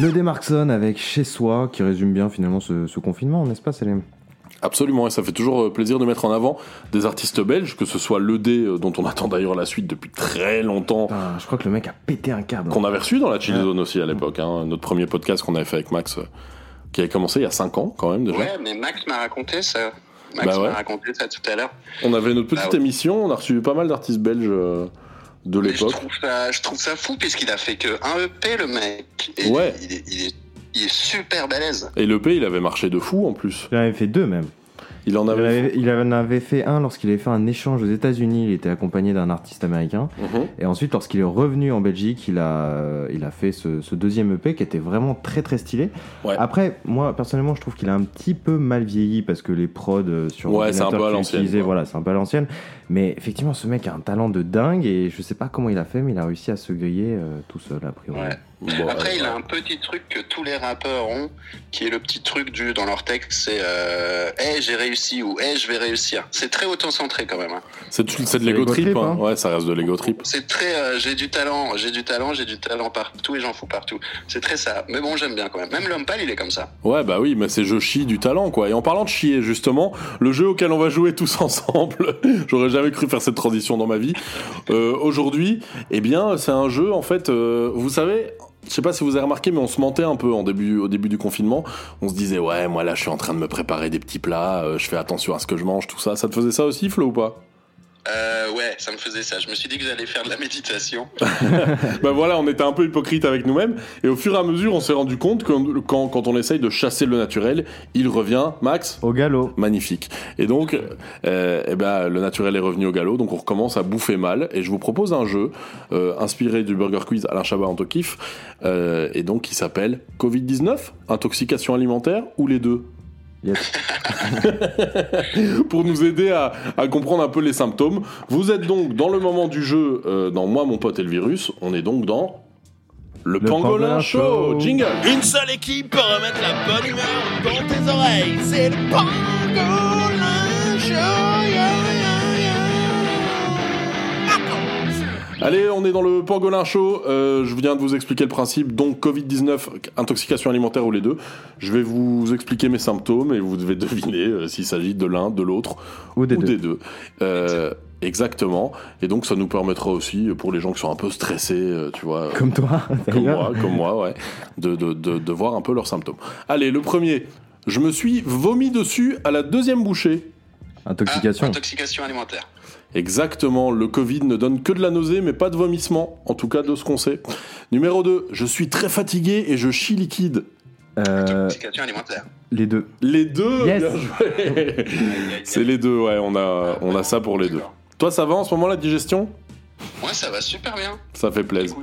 Le Demarkson avec Chez Soi, qui résume bien finalement ce, ce confinement, n'est-ce pas Salim Absolument, et ça fait toujours euh, plaisir de mettre en avant des artistes belges, que ce soit le D, euh, dont on attend d'ailleurs la suite depuis très longtemps. Putain, je crois que le mec a pété un câble. Qu'on avait reçu dans la Chill Zone aussi à l'époque, hein, notre premier podcast qu'on avait fait avec Max, euh, qui avait commencé il y a 5 ans quand même déjà. Ouais, mais Max m'a raconté ça. Max Bah ouais. m'a raconté ça tout à l'heure. On avait notre petite Ah ouais. émission, on a reçu pas mal d'artistes belges euh, de je l'époque. trouve ça, je trouve ça fou puisqu'il a fait que un EP le mec. Et Ouais. Il est, il est- il est super balèze. Et l'EP, il avait marché de fou en plus. Il en avait fait deux même. Il en Il, avait. avait, il en avait fait un lorsqu'il avait fait un échange aux États-Unis. Il était accompagné d'un artiste américain. Mhm. Et ensuite, lorsqu'il est revenu en Belgique, il a, il a fait ce, ce deuxième EP qui était vraiment très très stylé. Ouais. Après, moi personnellement, je trouve qu'il a un petit peu mal vieilli parce que les prods euh, sur Ouais, c'est un peu à l'ancienne, voilà, c'est un peu à l'ancienne. Mais effectivement, ce mec a un talent de dingue et je sais pas comment il a fait, mais il a réussi à se griller euh, tout seul a priori. Ouais. Bon, Après, ouais, il a un petit truc que tous les rappeurs ont, qui est le petit truc du dans leur texte, c'est euh, Hey, j'ai réussi ou Hey, je vais réussir. C'est très auto-centré quand même. hein. C'est de, l'ego l'ego trip, trip, hein. hein. Ouais, ça reste de l'ego trip. C'est très euh, j'ai du talent, j'ai du talent, j'ai du talent partout et j'en fous partout. C'est très ça. Mais bon, j'aime bien quand même. Même l'homme pâle, il est comme ça. Ouais, bah oui, mais c'est je chie du talent, quoi. Et en parlant de chier, justement, le jeu auquel on va jouer tous ensemble, j'aurais jamais cru faire cette transition dans ma vie. Euh, Aujourd'hui, eh bien, c'est un jeu, en fait, euh, vous savez. Je sais pas si vous avez remarqué, mais on se mentait un peu au début du confinement. On se disait, ouais, moi là, je suis en train de me préparer des petits plats, euh, je fais attention à ce que je mange, tout ça. Ça te faisait ça aussi, Flo, ou pas? Euh, ouais, ça me faisait ça. Je me suis dit que j'allais faire de la méditation. bah voilà, on était un peu hypocrite avec nous-mêmes, et au fur et à mesure, on s'est rendu compte que quand, quand on essaye de chasser le naturel, il revient, Max Au galop. Magnifique. Et donc, euh, eh ben, le naturel est revenu au galop, donc on recommence à bouffer mal, et je vous propose un jeu euh, inspiré du Burger Quiz Alain Chabat en kiff, euh, et donc qui s'appelle Covid-19, intoxication alimentaire ou les deux? Yes. pour nous aider à, à comprendre un peu les symptômes. Vous êtes donc dans le moment du jeu, euh, dans Moi, mon pote et le virus. On est donc dans le, Pangolin, Pangolin Show. Show. Jingle. Une seule équipe pour remettre la bonne humeur dans tes oreilles. C'est le Pangolin Show. Yeah, Allez, on est dans le Pangolin Show. Euh, je viens de vous expliquer le principe. Donc, Covid-19, intoxication alimentaire ou les deux. Je vais vous expliquer mes symptômes et vous devez deviner euh, s'il s'agit de l'un, de l'autre Ou des deux. Euh, exactement. Et donc, ça nous permettra aussi, pour les gens qui sont un peu stressés, euh, tu vois. Comme toi, Comme d'ailleurs. moi, comme moi, ouais. De, de, de, de voir un peu leurs symptômes. Allez, le premier. Je me suis vomi dessus à la deuxième bouchée. Intoxication. Intoxication alimentaire. Exactement, le Covid ne donne que de la nausée, mais pas de vomissement, en tout cas de ce qu'on sait. Numéro 2, je suis très fatigué et je chie liquide. Euh, Intoxication alimentaire. les deux. Les deux Yes. bien joué. C'est les deux, ouais, on a, on a ça pour les deux. Toi, ça va en ce moment la digestion? Moi, ça va super bien. Ça fait plaisir.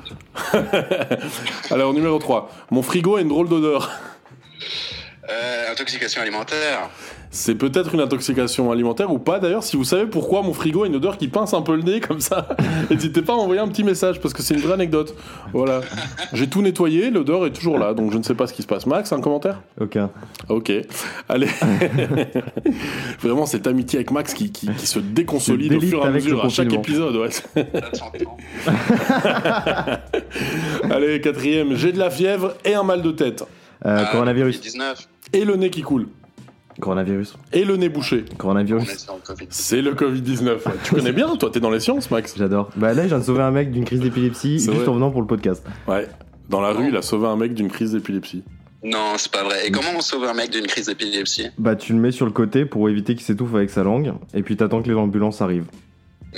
Alors, numéro 3, mon frigo a une drôle d'odeur. Euh, intoxication alimentaire. C'est peut-être une intoxication alimentaire ou pas d'ailleurs. Si vous savez pourquoi mon frigo a une odeur qui pince un peu le nez comme ça, n'hésitez pas à envoyer un petit message parce que c'est une vraie anecdote. Voilà. J'ai tout nettoyé, l'odeur est toujours là, donc je ne sais pas ce qui se passe. Max, un commentaire? Aucun. Ok. Allez. Vraiment cette amitié avec Max qui, qui, qui se déconsolide au fur et à mesure à chaque épisode. Ouais. Allez, quatrième, j'ai de la fièvre et un mal de tête. Euh, coronavirus. 19. Et le nez qui coule. Coronavirus. Et le nez bouché. Coronavirus. C'est le Covid-19. ouais. Tu connais bien, toi, t'es dans les sciences, Max J'adore. Bah là, je viens de sauver un mec d'une crise d'épilepsie juste vrai. en venant pour le podcast. Ouais. Dans la rue, il a sauvé un mec d'une crise d'épilepsie. Non, c'est pas vrai. Et comment on sauve un mec d'une crise d'épilepsie? Bah tu le mets sur le côté pour éviter qu'il s'étouffe avec sa langue, et puis t'attends que les ambulances arrivent.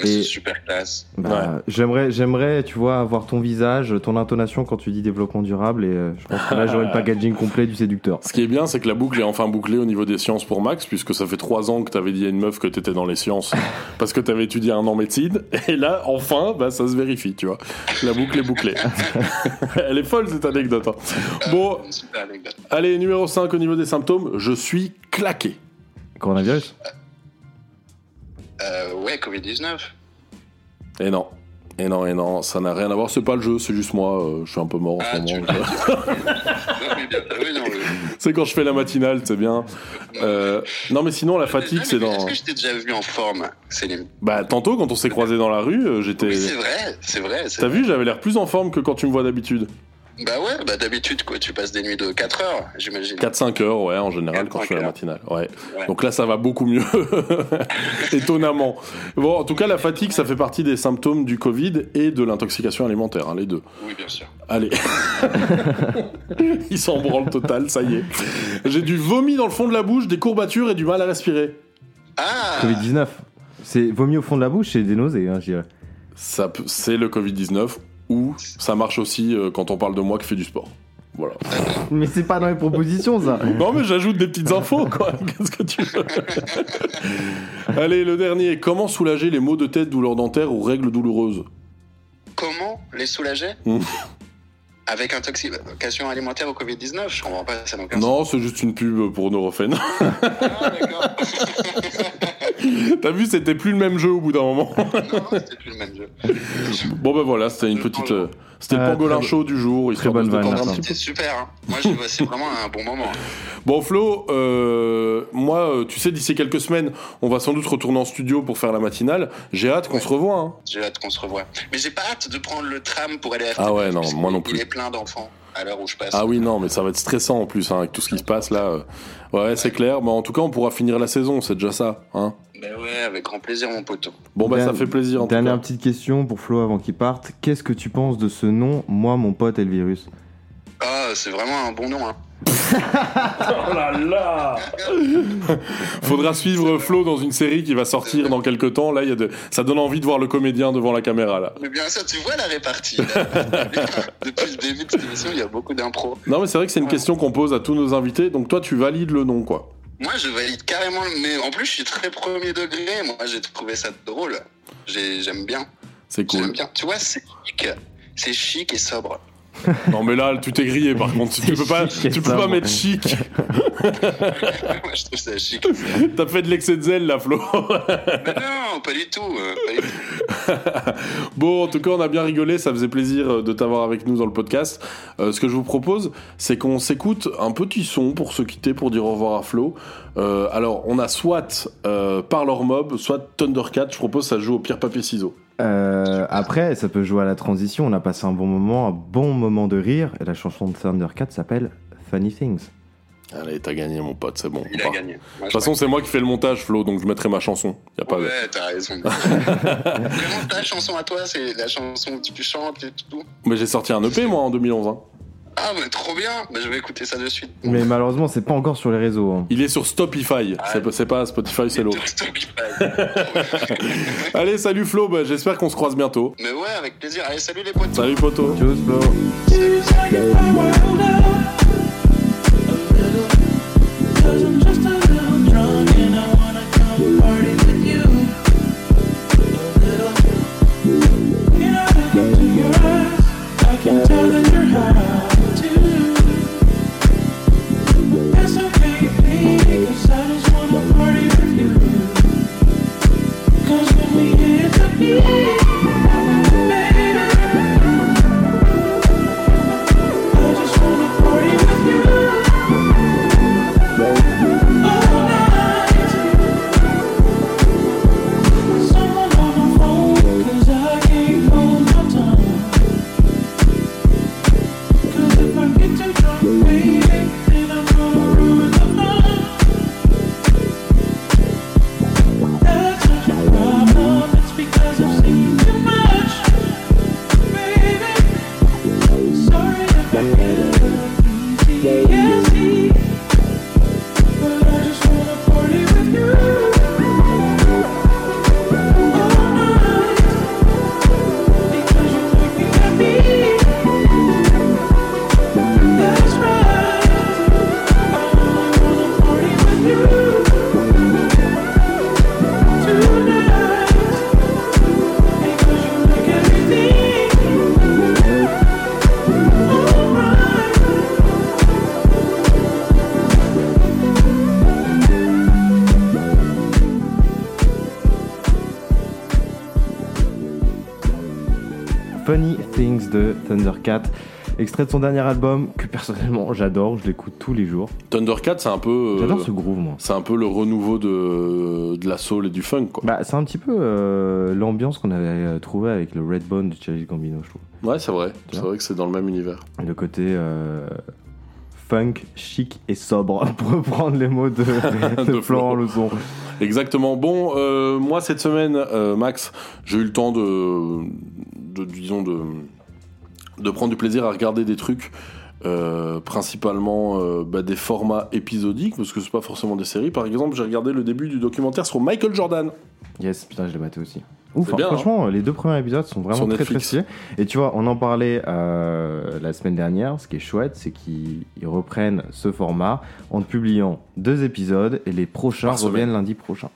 C'est super classe. Bah, j'aimerais, j'aimerais, tu vois, avoir ton visage, ton intonation quand tu dis développement durable, et euh, je pense que là j'aurai le packaging complet du séducteur. Ce qui est bien, c'est que la boucle est enfin bouclée au niveau des sciences pour Max, puisque ça fait trois ans que t'avais dit à une meuf que t'étais dans les sciences, parce que t'avais étudié un an médecine, et là, enfin, bah, ça se vérifie, tu vois. La boucle est bouclée. Elle est folle, cette anecdote. hein. Bon, Une super anecdote. allez, numéro 5 au niveau des symptômes, je suis claqué. Coronavirus? Euh, ouais, Covid-19. Et non. Et non, et non, ça n'a rien à voir, c'est pas le jeu, c'est juste moi, euh, je suis un peu mort en Ah, ce moment. non, le- c'est quand je fais la matinale, c'est bien. Euh, non, mais sinon, la fatigue, c'est dans. Est-ce que je t'ai déjà vu en forme, Céline? Bah, tantôt, quand on s'est croisé dans la rue, euh, j'étais. Oui, c'est vrai, c'est vrai. T'as vu, j'avais l'air plus en forme que quand tu me vois d'habitude. Bah ouais, bah d'habitude, quoi, tu passes des nuits de 4 heures, j'imagine. 4-5 heures, ouais, en général, quand je fais la 4-5 matinale. Ouais. Ouais. Donc là, ça va beaucoup mieux. Étonnamment. Bon, en tout cas, la fatigue, ça fait partie des symptômes du Covid et de l'intoxication alimentaire, hein, les deux. Oui, bien sûr. Allez. Il s'en branle total, ça y est. J'ai du vomi dans le fond de la bouche, des courbatures et du mal à respirer. Ah Covid-19. C'est vomi au fond de la bouche et des nausées, hein, je dirais. Ça, peut- c'est le Covid-19 ou ça marche aussi euh, quand on parle de moi qui fais du sport. Voilà. Mais c'est pas dans les propositions, ça. Non, mais j'ajoute des petites infos, quoi. Qu'est-ce que tu veux? Allez, le dernier. Comment soulager les maux de tête, douleurs dentaires ou règles douloureuses? Comment les soulager? Hmm. Avec intoxication alimentaire au Covid-19 Je comprends pas, ça n'a aucun Non, c'est juste une pub pour Neurofen. T'as vu, c'était plus le même jeu au bout d'un moment. C'était plus le même jeu. bon, ben voilà, c'était une petite. Euh, C'était le Euh, pangolin très- chaud du jour. de bonne vanne. C'est super, hein. Moi, je vois, c'est vraiment un bon moment. Bon Flo, euh, moi, euh, tu sais, d'ici quelques semaines, on va sans doute retourner en studio pour faire la matinale. J'ai hâte qu'on se revoie. Hein. J'ai hâte qu'on se revoie. Mais j'ai pas hâte de prendre le tram pour aller à Ah ouais, non, moi non plus. est plein d'enfants à l'heure où je passe. Ah oui, non, mais ça va être stressant en plus, hein, avec tout ce qui se passe là. Ouais, c'est clair. Bah, en tout cas, on pourra finir la saison, c'est déjà ça. Hein. Ben ouais, avec grand plaisir, mon poteau. Bon, bah, ça Dernière- fait plaisir en tout Dernière cas. petite question pour Flo avant qu'il parte. Qu'est-ce que tu penses de ce nom, moi, mon pote et le virus Ah, c'est vraiment un bon nom, hein. Oh là là Faudra suivre Flo dans une série qui va sortir dans quelques temps. Là, il y a de... ça donne envie de voir le comédien devant la caméra là. Mais bien sûr, tu vois la répartie. là. Depuis le début de cette émission, il y a beaucoup d'impro. Non, mais c'est vrai que c'est une question qu'on pose à tous nos invités. Donc toi, tu valides le nom, quoi. Moi, je valide carrément, mais en plus, je suis très premier degré. Moi, j'ai trouvé ça drôle. J'ai- J'aime bien. C'est J'aime cool. bien. Tu vois, c'est chic. C'est chic et sobre. Non mais là, tout est grillé par contre. Tu peux pas, tu peux ça, pas moi. mettre chic. Moi, je trouve ça chic. T'as fait de l'excès de zèle là, Flo. Mais non, pas du tout. euh, pas du tout. Bon, en tout cas, on a bien rigolé. Ça faisait plaisir euh, de t'avoir avec nous dans le podcast. Euh, ce que je vous propose, c'est qu'on s'écoute un petit son pour se quitter, pour dire au revoir à Flo. Euh, alors, on a soit euh, Parlor Mob, soit Thundercat. Je propose ça joue au pierre papier ciseaux. Euh, après, ça peut jouer à la transition. On a passé un bon moment, un bon moment de rire. Et la chanson de Thundercat s'appelle Funny Things. Allez, t'as gagné, mon pote. C'est bon. Il a gagné. De toute façon, c'est moi qui fais le montage, Flo, donc je mettrai ma chanson. Y a pas de- Ouais, t'as raison. Vraiment, ta chanson à toi, c'est la chanson où tu chantes et tout. Mais j'ai sorti un EP, moi, en 2011. hein. Ah, mais trop bien. Bah, je vais écouter ça de suite. Mais malheureusement, c'est pas encore sur les réseaux. hein. Il est sur Stopify. C'est pas- C'est pas Spotify, c'est l'autre. Allez, salut Flo. Bah, J'espère qu'on se croise bientôt. Mais ouais, avec plaisir. Allez, salut les potes. Salut, poto. Tchuss, Flo. Extrait de son dernier album que personnellement j'adore, je l'écoute tous les jours. Thundercat, c'est un peu. euh, J'adore ce groove, moi. C'est un peu le renouveau de, de la soul et du funk, quoi. Bah, c'est un petit peu euh, l'ambiance qu'on avait euh, trouvé avec le Redbone de Childish Gambino, je trouve. Ouais, c'est vrai. C'est vrai que c'est dans le même univers. Le côté euh, funk, chic et sobre, pour reprendre les mots de, de, De Florent Florent. Lozon. Exactement. Bon, euh, moi cette semaine, euh, Max, j'ai eu le temps de, de disons de, de prendre du plaisir à regarder des trucs, euh, principalement euh, bah, des formats épisodiques, parce que c'est pas forcément des séries. Par exemple, j'ai regardé le début du documentaire sur Michael Jordan. Yes, putain, je l'ai maté aussi. Ouf, hein, bien, franchement, les deux premiers épisodes sont vraiment très très stylés. Et tu vois, on en parlait euh, la semaine dernière. Ce qui est chouette, c'est qu'ils ils reprennent ce format en publiant deux épisodes et les prochains reviennent lundi prochain.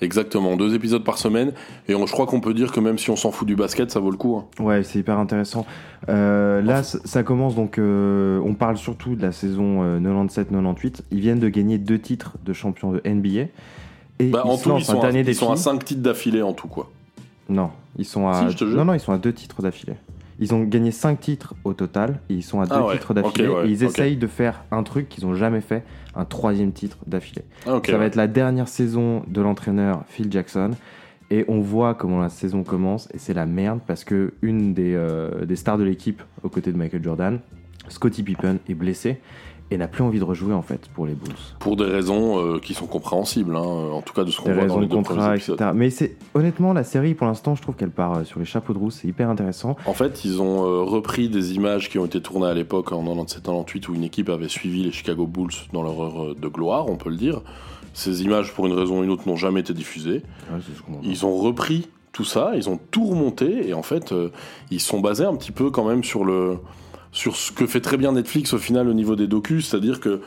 Exactement, deux épisodes par semaine. Et on- je crois qu'on peut dire que même si on s'en fout du basket, ça vaut le coup. hein. Ouais, c'est hyper intéressant. Euh, là, ça commence donc. euh, on parle surtout de la saison euh, 97-98. Ils viennent de gagner deux titres de champion de NBA. Et Bah, ils en tout, ils sont, à, ils sont à 5 titres d'affilée en tout, quoi. Non, ils sont à. Si, je te jure. non, non, ils sont à deux titres d'affilée. Ils ont gagné cinq titres au total et ils sont à deux Ah ouais, titres d'affilée. ouais, et ils essayent de faire un truc qu'ils n'ont jamais fait, un troisième titre d'affilée. Ah, Ça va ouais. être la dernière saison de l'entraîneur Phil Jackson. Et on voit comment la saison commence et c'est la merde parce que une des, euh, des stars de l'équipe aux côtés de Michael Jordan, Scottie Pippen, est blessé et n'a plus envie de rejouer en fait pour les Bulls. Pour des raisons euh, qui sont compréhensibles, hein, en tout cas de ce qu'on voit dans les de deux contrat, etc. Mais c'est honnêtement la série pour l'instant, je trouve qu'elle part euh, sur les chapeaux de roue, c'est hyper intéressant. En fait, ils ont euh, repris des images qui ont été tournées à l'époque en 97-98 où une équipe avait suivi les Chicago Bulls dans leur heure euh, de gloire, on peut le dire. Ces images, pour une raison ou une autre, n'ont jamais été diffusées. Ouais, Ils ont repris tout ça, ils ont tout remonté et en fait, euh, ils sont basés un petit peu quand même sur le sur ce que fait très bien Netflix au final au niveau des docus, c'est-à-dire que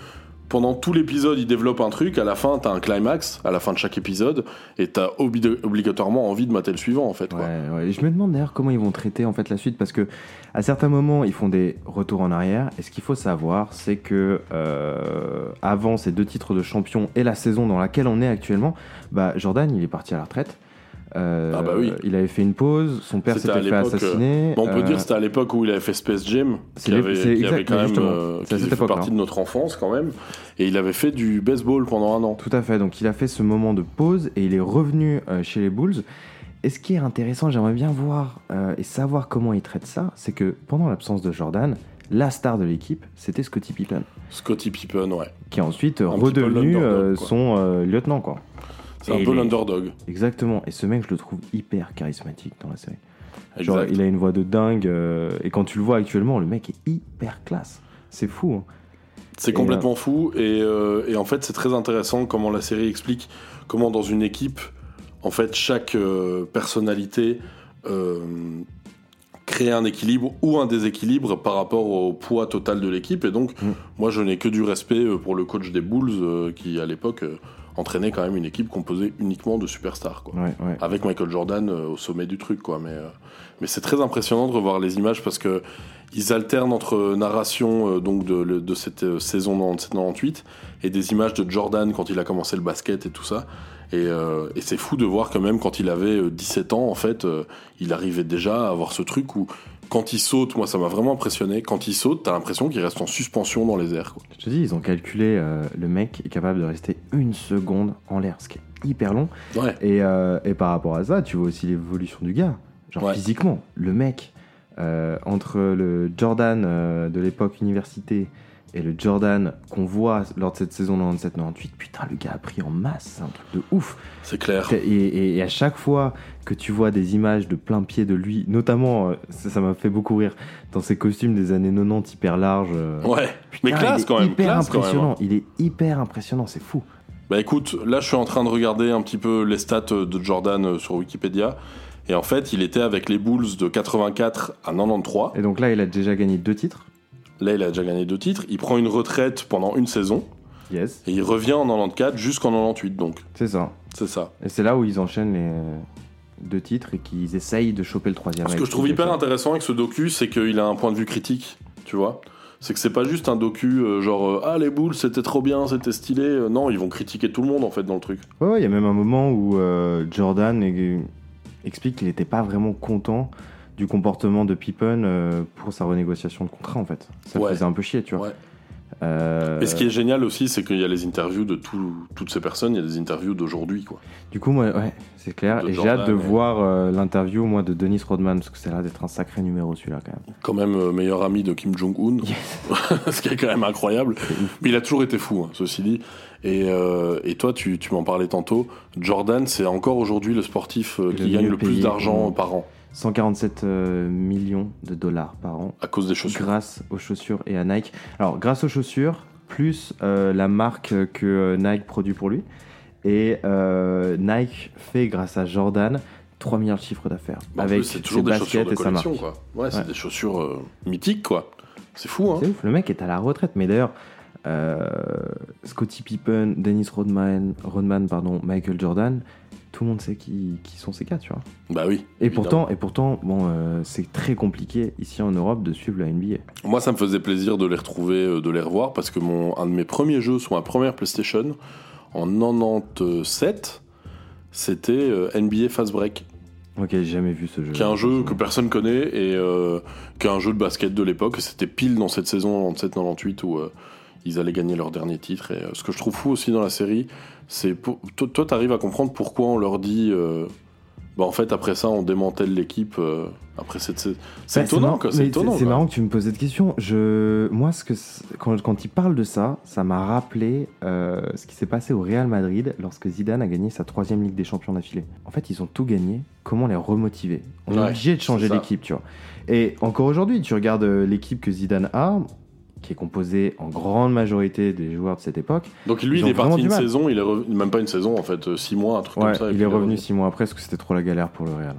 pendant tout l'épisode, il développe un truc, à la fin, t'as un climax, à la fin de chaque épisode, et t'as obli- obligatoirement envie de mater le suivant, en fait. Ouais, ouais. Et je me demande d'ailleurs comment ils vont traiter en fait la suite parce que à certains moments ils font des retours en arrière et ce qu'il faut savoir c'est que euh, avant ces deux titres de champion et la saison dans laquelle on est actuellement, bah Jordan il est parti à la retraite. Euh, Ah bah oui. Il avait fait une pause, son père s'était fait assassiner. euh, on peut euh, dire que c'était à l'époque où il avait fait Space Jam, qui avait, qui avait exact, quand même, euh, qui fait partie de notre enfance quand même. Et il avait fait du baseball pendant un an. Tout à fait. Donc il a fait ce moment de pause et il est revenu chez les Bulls. Et ce qui est intéressant, j'aimerais bien voir et savoir comment il traite ça, c'est que pendant l'absence de Jordan, la star de l'équipe, c'était Scottie Pippen, Scottie Pippen, ouais. qui est ensuite Un redevenu son lieutenant, quoi. C'est un peu l'underdog. Exactement. Et ce mec, je le trouve hyper charismatique dans la série. Exact. Il a une voix de dingue. euh, et quand tu le vois actuellement, le mec est hyper classe. C'est fou. hein. C'est Et, complètement fou et, euh, et en fait c'est très intéressant comment la série explique comment dans une équipe en fait chaque euh, personnalité euh, crée un équilibre ou un déséquilibre par rapport au poids total de l'équipe et donc Mm. moi je n'ai que du respect euh, pour le coach des Bulls euh, qui à l'époque euh, entraînait quand même une équipe composée uniquement de superstars quoi. Ouais, ouais. avec Michael Jordan euh, au sommet du truc quoi mais euh, mais c'est très impressionnant de revoir les images parce que ils alternent entre narration euh, donc de, cette saison 97-98 et des images de Jordan quand il a commencé le basket et tout ça et, et c'est fou de voir quand même quand il avait euh, 17 ans en fait il arrivait déjà à avoir ce truc où quand il saute moi ça m'a vraiment impressionné quand il saute t'as l'impression qu'il reste en suspension dans les airs quoi. Je te dis, ils ont calculé, euh, le mec est capable de rester une seconde en l'air, ce qui est hyper long. Ouais. Et, euh, et par rapport à ça, tu vois aussi l'évolution du gars. Genre Ouais. physiquement, le mec, euh, entre le Jordan de l'époque université et le Jordan qu'on voit lors de cette saison 97-98, putain, le gars a pris en masse, c'est un truc de ouf. c'est clair Et, et- et à chaque fois que tu vois des images de plein pied de lui, notamment, euh, ça m'a fait beaucoup rire, dans ses costumes des années 90 hyper larges. euh, ouais mais classe quand même Hyper classe quand même, hein. impressionnant, il est hyper impressionnant, c'est fou. Bah écoute, là je suis en train de regarder un petit peu les stats de Jordan euh, sur Wikipédia. Et en fait, il était avec les Bulls de 84 à 93. Et donc là, il a déjà gagné deux titres. Là, il a déjà gagné deux titres. Il prend une retraite pendant une saison. Yes. Et il revient en 94 jusqu'en 98, donc. C'est ça. C'est ça. Et c'est là où ils enchaînent les euh, deux titres et qu'ils essayent de choper le troisième. Ce que je trouve hyper intéressant avec ce docu, c'est qu'il a un point de vue critique, tu vois. C'est que c'est pas juste un docu euh, genre euh, ah les Bulls c'était trop bien, c'était stylé. Non, ils vont critiquer tout le monde en fait dans le truc. Ouais, ouais, il y a même un moment où euh, Jordan euh, explique qu'il n'était pas vraiment content du comportement de Pippen euh, pour sa renégociation de contrat en fait. Ça Ouais. faisait un peu chier, tu vois. Ouais. Euh, Et ce qui est génial aussi, c'est qu'il y a les interviews de tout- toutes ces personnes, il y a des interviews d'aujourd'hui, quoi. Du coup, moi, ouais, c'est clair. De et j'ai hâte de voir euh, l'interview, moi, de Dennis Rodman, parce que a l'air d'être un sacré numéro celui-là quand même. Quand même euh, meilleur ami de Kim Jong-un, ce qui est quand même incroyable. Mais il a toujours été fou, hein, ceci dit. Et, et toi, tu, tu m'en parlais tantôt. Jordan, c'est encore aujourd'hui le sportif qui gagne le plus d'argent pour- par an 147 euh, millions de dollars par an. à cause des chaussures. Grâce aux chaussures et à Nike. Alors, grâce aux chaussures, plus euh, la marque que euh, Nike produit pour lui. Et euh, Nike fait, grâce à Jordan, 3 milliards de chiffres d'affaires. Bah, avec c'est toujours ses des chaussures baskets de et sa marque. quoi. Ouais, c'est Ouais. des chaussures mythiques, quoi. C'est fou, hein. C'est ouf, le mec est à la retraite. Mais d'ailleurs, Scottie Pippen, Dennis Rodman, Rodman pardon, Michael Jordan, tout le monde sait qui, qui sont ces gars, tu vois. Bah oui. Et évidemment. pourtant, et pourtant, bon, euh, c'est très compliqué ici en Europe de suivre la NBA. Moi, ça me faisait plaisir de les retrouver, euh, de les revoir, parce que mon, un de mes premiers jeux sur ma première PlayStation, en 97, c'était euh, NBA Fast Break. Ok, j'ai jamais vu ce jeu. qui est un jeu que personne connaît et euh, qui est un jeu de basket de l'époque. C'était pile dans cette saison 97-98 où ils allaient gagner leur dernier titre. Et euh, ce que je trouve fou aussi dans la série, c'est pour- toi, t'arrives à comprendre pourquoi on leur dit. euh, bah en fait, après ça, on démantèle l'équipe. euh, après cette, c'est c'est Bah, étonnant. C'est étonnant. C'est marrant que tu me poses cette question. Je, moi, ce que quand, quand il parle de ça, ça m'a rappelé euh, ce qui s'est passé au Real Madrid lorsque Zidane a gagné sa troisième Ligue des Champions d'affilée. En fait, ils ont tout gagné. Comment les remotiver? On est obligé de changer l'équipe, tu vois. Et encore aujourd'hui, tu regardes l'équipe que Zidane a, qui est composée en grande majorité des joueurs de cette époque. Donc lui, il est parti une saison, il est revenu- même pas une saison en fait, euh, six mois, un truc Ouais, comme ça. il est revenu six mois après parce que c'était trop la galère pour le Real.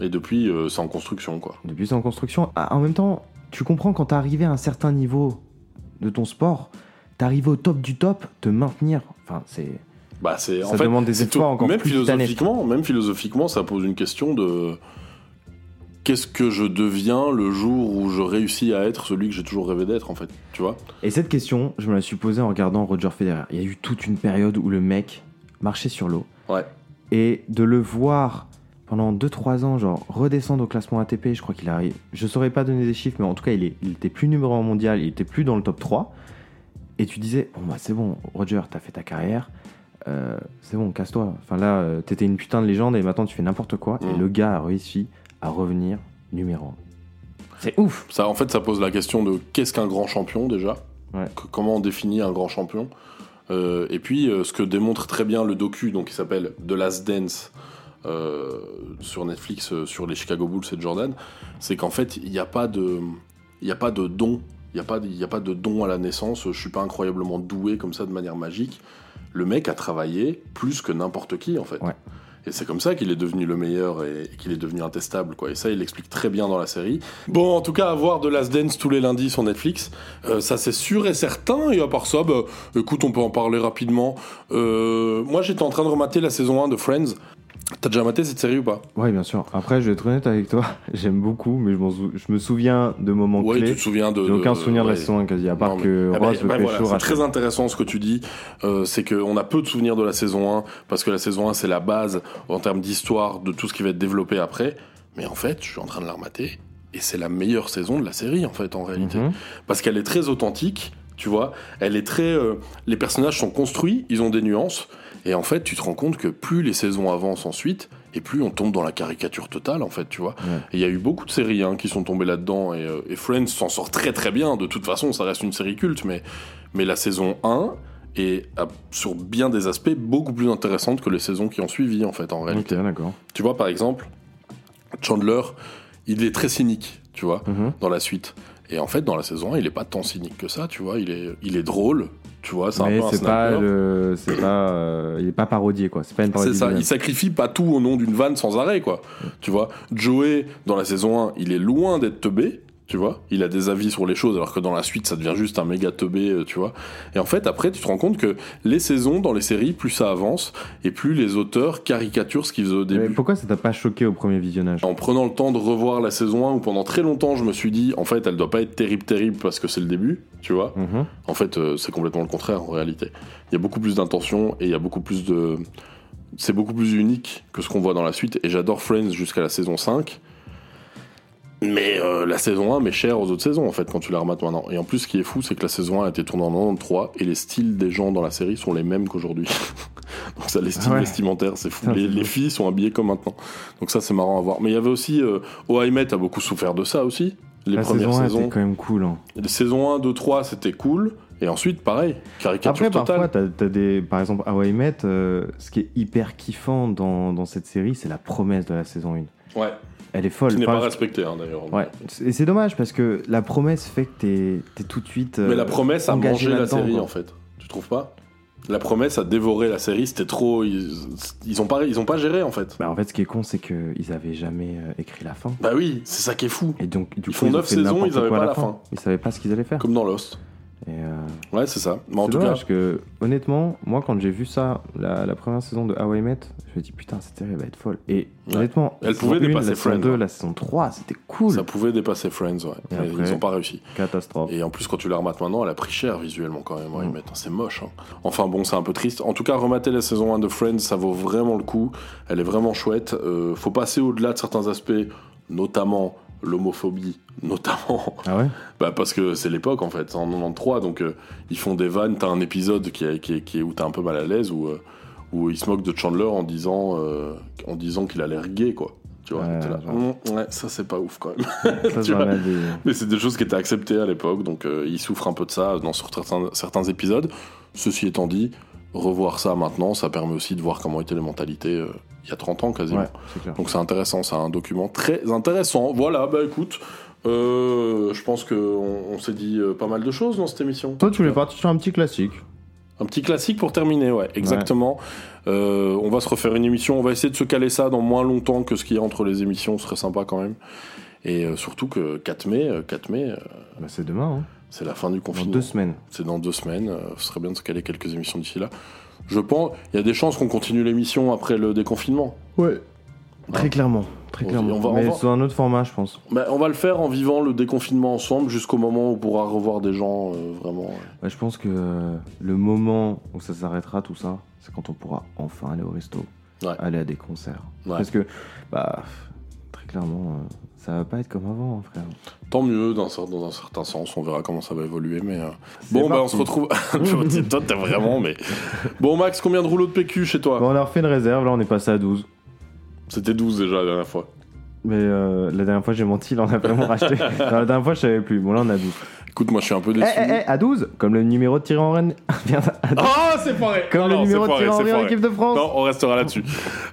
Et depuis, euh, c'est en construction, quoi. Depuis, c'est en construction. Ah, En même temps, tu comprends quand t'es arrivé à un certain niveau de ton sport, t'arrives au top du top, te maintenir. Enfin, c'est. Bah, c'est Ça en fait, demande des efforts tout- encore même plus philosophiquement, même philosophiquement, ça pose une question de qu'est-ce que je deviens le jour où je réussis à être celui que j'ai toujours rêvé d'être en fait, tu vois? Et cette question, je me la suis posée en regardant Roger Federer. Il y a eu toute une période où le mec marchait sur l'eau. Ouais. Et de le voir pendant 2-3 ans, genre redescendre au classement ATP, je crois qu'il arrive. Je saurais pas donner des chiffres, mais en tout cas, il, est, il était plus numéro 1 mondial, il était plus dans le top 3. Et tu disais, bon, bah c'est bon, Roger, t'as fait ta carrière. euh, c'est bon, casse-toi. Enfin là, euh, t'étais une putain de légende et maintenant tu fais n'importe quoi. Et Mm. le gars a réussi à revenir numéro 1. C'est ouf. Ça, en fait, ça pose la question de qu'est-ce qu'un grand champion déjà? Que- Comment on définit un grand champion? Euh, Et puis, euh, ce que démontre très bien le docu, donc qui s'appelle The Last Dance euh, sur Netflix euh, sur les Chicago Bulls et Jordan, c'est qu'en fait, il n'y a pas de, il y a pas de don. Il n'y a, pas de- il y a pas de don à la naissance. Je suis pas incroyablement doué comme ça de manière magique. Le mec a travaillé plus que n'importe qui en fait. Et c'est comme ça qu'il est devenu le meilleur et qu'il est devenu intestable, quoi. Et ça, il l'explique très bien dans la série. Bon, en tout cas, à voir The Last Dance tous les lundis sur Netflix, euh, ça c'est sûr et certain. Et à part ça, bah, écoute, on peut en parler rapidement. Euh, moi, j'étais en train de remater la saison 1 de Friends. T'as déjà maté cette série ou pas? Ouais, bien sûr. Après, je vais être honnête avec toi, j'aime beaucoup, mais je, m'en sou- je me souviens de moments Ouais, clés. tu te souviens de. J'ai aucun de- souvenir de la saison 1 quasi, à part Non, mais- que bah, Ross le bah, pécho voilà, C'est très intéressant ce que tu dis. Euh, c'est qu'on a peu de souvenirs de la saison 1, parce que la saison 1, c'est la base en termes d'histoire de tout ce qui va être développé après. Mais en fait, je suis en train de la remater, et c'est la meilleure saison de la série, en fait, en réalité. Mhm. Parce qu'elle est très authentique, tu vois. Elle est très. euh, les personnages sont construits, ils ont des nuances. Et en fait, tu te rends compte que plus les saisons avancent ensuite, et plus on tombe dans la caricature totale, en fait, tu vois. Et il y a eu beaucoup de séries hein, qui sont tombées là-dedans, et, euh, et Friends s'en sort très très bien. De toute façon, ça reste une série culte, mais, mais la saison 1 est, sur bien des aspects, beaucoup plus intéressante que les saisons qui ont suivi, en fait, en réalité. D'accord. Tu vois, par exemple, Chandler, il est très cynique, tu vois, Mhm. dans la suite. Et en fait, dans la saison 1, il est pas tant cynique que ça, tu vois. Il est, il est drôle, tu vois. C'est un peu un c'est pas le, c'est pas, euh, il est pas parodié quoi. C'est pas une parodie. C'est ça, il sacrifie pas tout au nom d'une vanne sans arrêt, quoi. Tu vois, Joey, dans la saison 1, il est loin d'être teubé, tu vois. Il a des avis sur les choses, alors que dans la suite, ça devient juste un méga teubé, euh, tu vois. Et en fait, après, tu te rends compte que les saisons, dans les séries, plus ça avance, et plus les auteurs caricaturent ce qu'ils faisaient au Mais début. pourquoi ça t'a pas choqué au premier visionnage? En prenant le temps de revoir la saison 1, où pendant très longtemps, je me suis dit, en fait, elle doit pas être terrible, terrible, parce que c'est le début, tu vois. Mhm. En fait, euh, c'est complètement le contraire en réalité. Il y a beaucoup plus d'intention et il y a beaucoup plus de. C'est beaucoup plus unique que ce qu'on voit dans la suite. Et j'adore Friends jusqu'à la saison 5. Mais euh, la saison 1 m'est chère aux autres saisons en fait quand tu la remates maintenant. Et en plus, ce qui est fou, c'est que la saison 1 a été tournée en 93 et les styles des gens dans la série sont les mêmes qu'aujourd'hui. Donc ça, les styles ouais. vestimentaires, c'est fou. Les, filles sont habillées comme maintenant. Donc ça, c'est marrant à voir. Mais il y avait aussi euh, Oh I Met a beaucoup souffert de ça aussi. Les La premières saison 1 saisons. était quand même cool. hein. Les saisons 1, 2, 3, c'était cool. Et ensuite, pareil, caricature Après, totale. parfois, t'as, des, par exemple, How I Met, euh, ce qui est hyper kiffant dans, dans cette série, c'est la promesse de la saison 1. Ouais. Elle est folle. Qui n'est Enfin, pas respectée, hein, d'ailleurs. Ouais, et c'est dommage parce que la promesse fait que t'es, t'es tout de suite. Mais euh, la promesse a mangé la série, quoi. en fait. Tu trouves pas? La promesse a dévoré la série, c'était trop. Ils, ils, ont pas, ils ont pas géré, en fait. Bah, en fait, ce qui est con, c'est qu'ils avaient jamais euh, écrit la fin. Bah oui, c'est ça qui est fou. Et donc, du Ils coup, font ont neuf fait saisons, n'importe ils avaient pas la fin. Ils savaient pas ce qu'ils allaient faire. Comme dans Lost. Et, euh, Ouais, c'est ça. Mais en tout cas, dommage que, honnêtement, moi, quand j'ai vu ça, la, la première saison de How I Met, je me dis putain, cette série va être folle. Et Ouais. honnêtement, Elle la saison pouvait 1, dépasser la saison Friends, 2, hein. la saison 3, c'était cool. ça pouvait dépasser Friends, ouais. Et Mais après- ils ont pas réussi. Catastrophe. Et en plus, quand tu la remates maintenant, elle a pris cher visuellement quand même. ouais, Mm. C'est moche. hein. Enfin bon, c'est un peu triste. En tout cas, remater la saison 1 de Friends, ça vaut vraiment le coup. Elle est vraiment chouette. Euh, faut passer au-delà de certains aspects, notamment l'homophobie, notamment. Ah ouais? Bah parce que c'est l'époque en fait, c'est en 93, donc euh, ils font des vannes. T'as un épisode qui est, qui est- qui est- où t'es un peu mal à l'aise, où, euh, où ils se moquent de Chandler en disant, euh, en disant qu'il a l'air gay, quoi. Tu vois, Ouais, là, ouais, ça c'est pas ouf quand même. Ça, Tu j'en vois. ai des- Mais c'est des choses qui étaient acceptées à l'époque, donc ils souffrent un peu de ça dans certains, certains épisodes. Ceci étant dit, revoir ça maintenant, ça permet aussi de voir comment étaient les mentalités euh, il y a 30 ans quasiment. Ouais. Donc c'est intéressant, c'est un document très intéressant. Voilà, bah écoute, euh, je pense qu'on on, s'est dit euh, pas mal de choses dans cette émission. Toi, tu voulais partir sur un petit classique. Un petit classique pour terminer, ouais, exactement. Euh, on va se refaire une émission, on va essayer de se caler ça dans moins longtemps que ce qu'il y a entre les émissions, ce serait sympa quand même. Et surtout que 4 mai, euh, 4 mai, Bah, c'est demain. Hein. C'est la fin du Dans confinement. deux semaines. C'est dans deux semaines. euh, ce serait bien de se caler quelques émissions d'ici là. Je pense, il y a des chances qu'on continue l'émission après le déconfinement. Ouais. Très clairement. Très On- clairement. on va- on Mais va- sous un autre format, je pense. Bah, on va le faire en vivant le déconfinement ensemble jusqu'au moment où on pourra revoir des gens euh, vraiment. Ouais, je pense que euh, le moment où ça s'arrêtera, tout ça, c'est quand on pourra enfin aller au resto, aller à des concerts. Ouais. Parce que, bah, très clairement, euh, ça va pas être comme avant, hein, frère. Tant mieux dans, un certain sens, on verra comment ça va évoluer. Mais euh, bon, bah, on se retrouve. toi, t'es vraiment. Mais bon, Max, combien de rouleaux de PQ chez toi? Bon, on a refait une réserve, là on est passé à 12. C'était 12 déjà la dernière fois. Mais euh, la dernière fois j'ai menti, là on a vraiment racheté. Non, la dernière fois je savais plus, bon là on a 12. Écoute, moi je suis un peu Eh, déçu. eh, eh, à 12 Comme le numéro de en à 12. Ah, c'est foiré Comme le numéro de foiré, tiré en en équipe de France. Non, on restera là-dessus.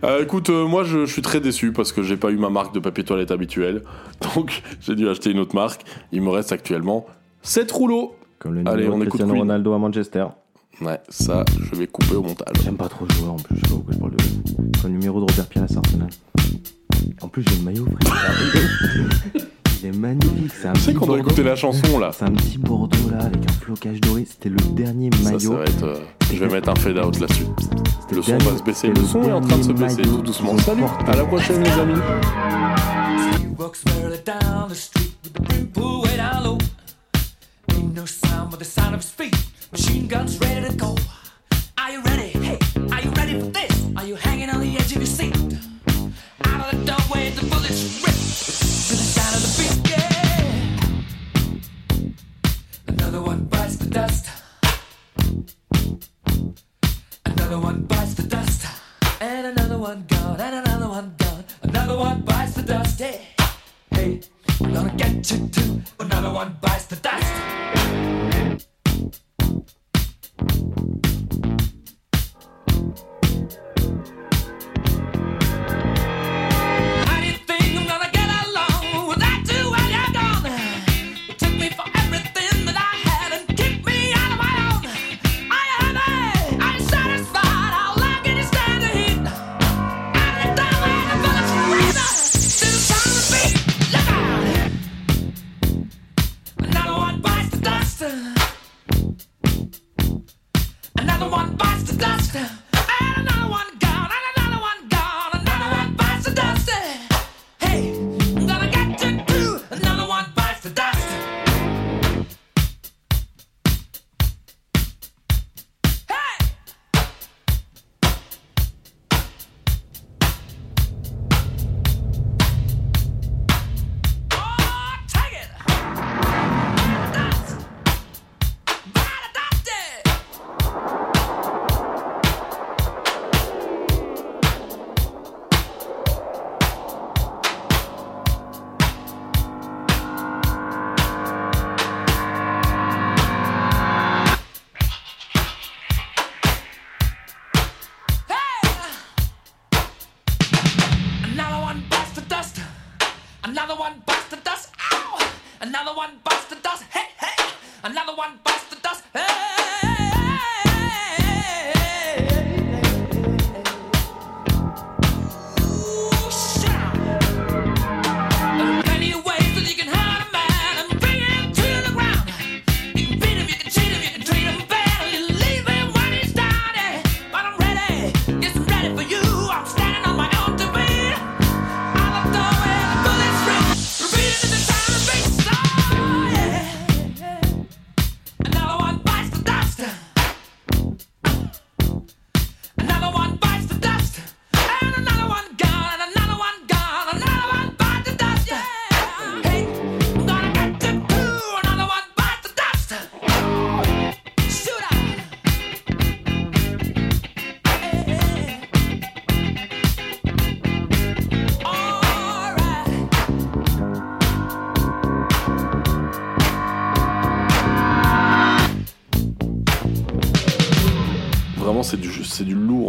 Euh, écoute, euh, moi je, je suis très déçu parce que j'ai pas eu ma marque de papier toilette habituelle. Donc j'ai dû acheter une autre marque. Il me reste actuellement 7 rouleaux. Comme le Allez, numéro on de Cristiano. Ronaldo à Manchester. Ouais, ça, je vais couper au montage. J'aime pas trop jouer en plus, je sais pas pourquoi je parle de. Comme le numéro de Robert Pires à Arsenal. En plus j'ai le maillot, frère. Il est magnifique, c'est un Tu sais qu'on doit écouter la chanson là. C'est un petit Bordeaux là avec un flocage doré. C'était le dernier maillot. ça va être. euh, je vais mettre un fade out là-dessus. Le son dernier- va se baisser. Le le son est en train de se baisser tout doucement. Salut, porté. à la prochaine les amis. Ain't no sound but the sound of. Machine guns ready to go. Another one bites the dust. Hey, hey! Another one bites the dust. Hey!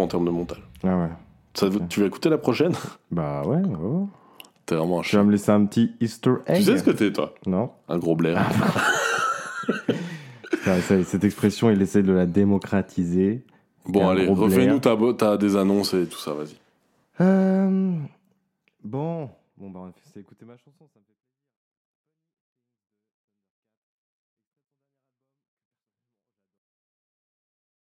En termes de montage. Ah ouais. Ça, tu vas écouter la prochaine? Bah ouais. T'es vraiment un Tu vas me laisser un petit Easter egg Tu sais ce que t'es, toi? Non. Un gros blaire. Ah, cette expression, il essaie de la démocratiser. Bon, allez, refais-nous ta, ta des annonces et tout ça, vas-y. Euh, Bon. Bon, bah, on va d'écouter ma chanson.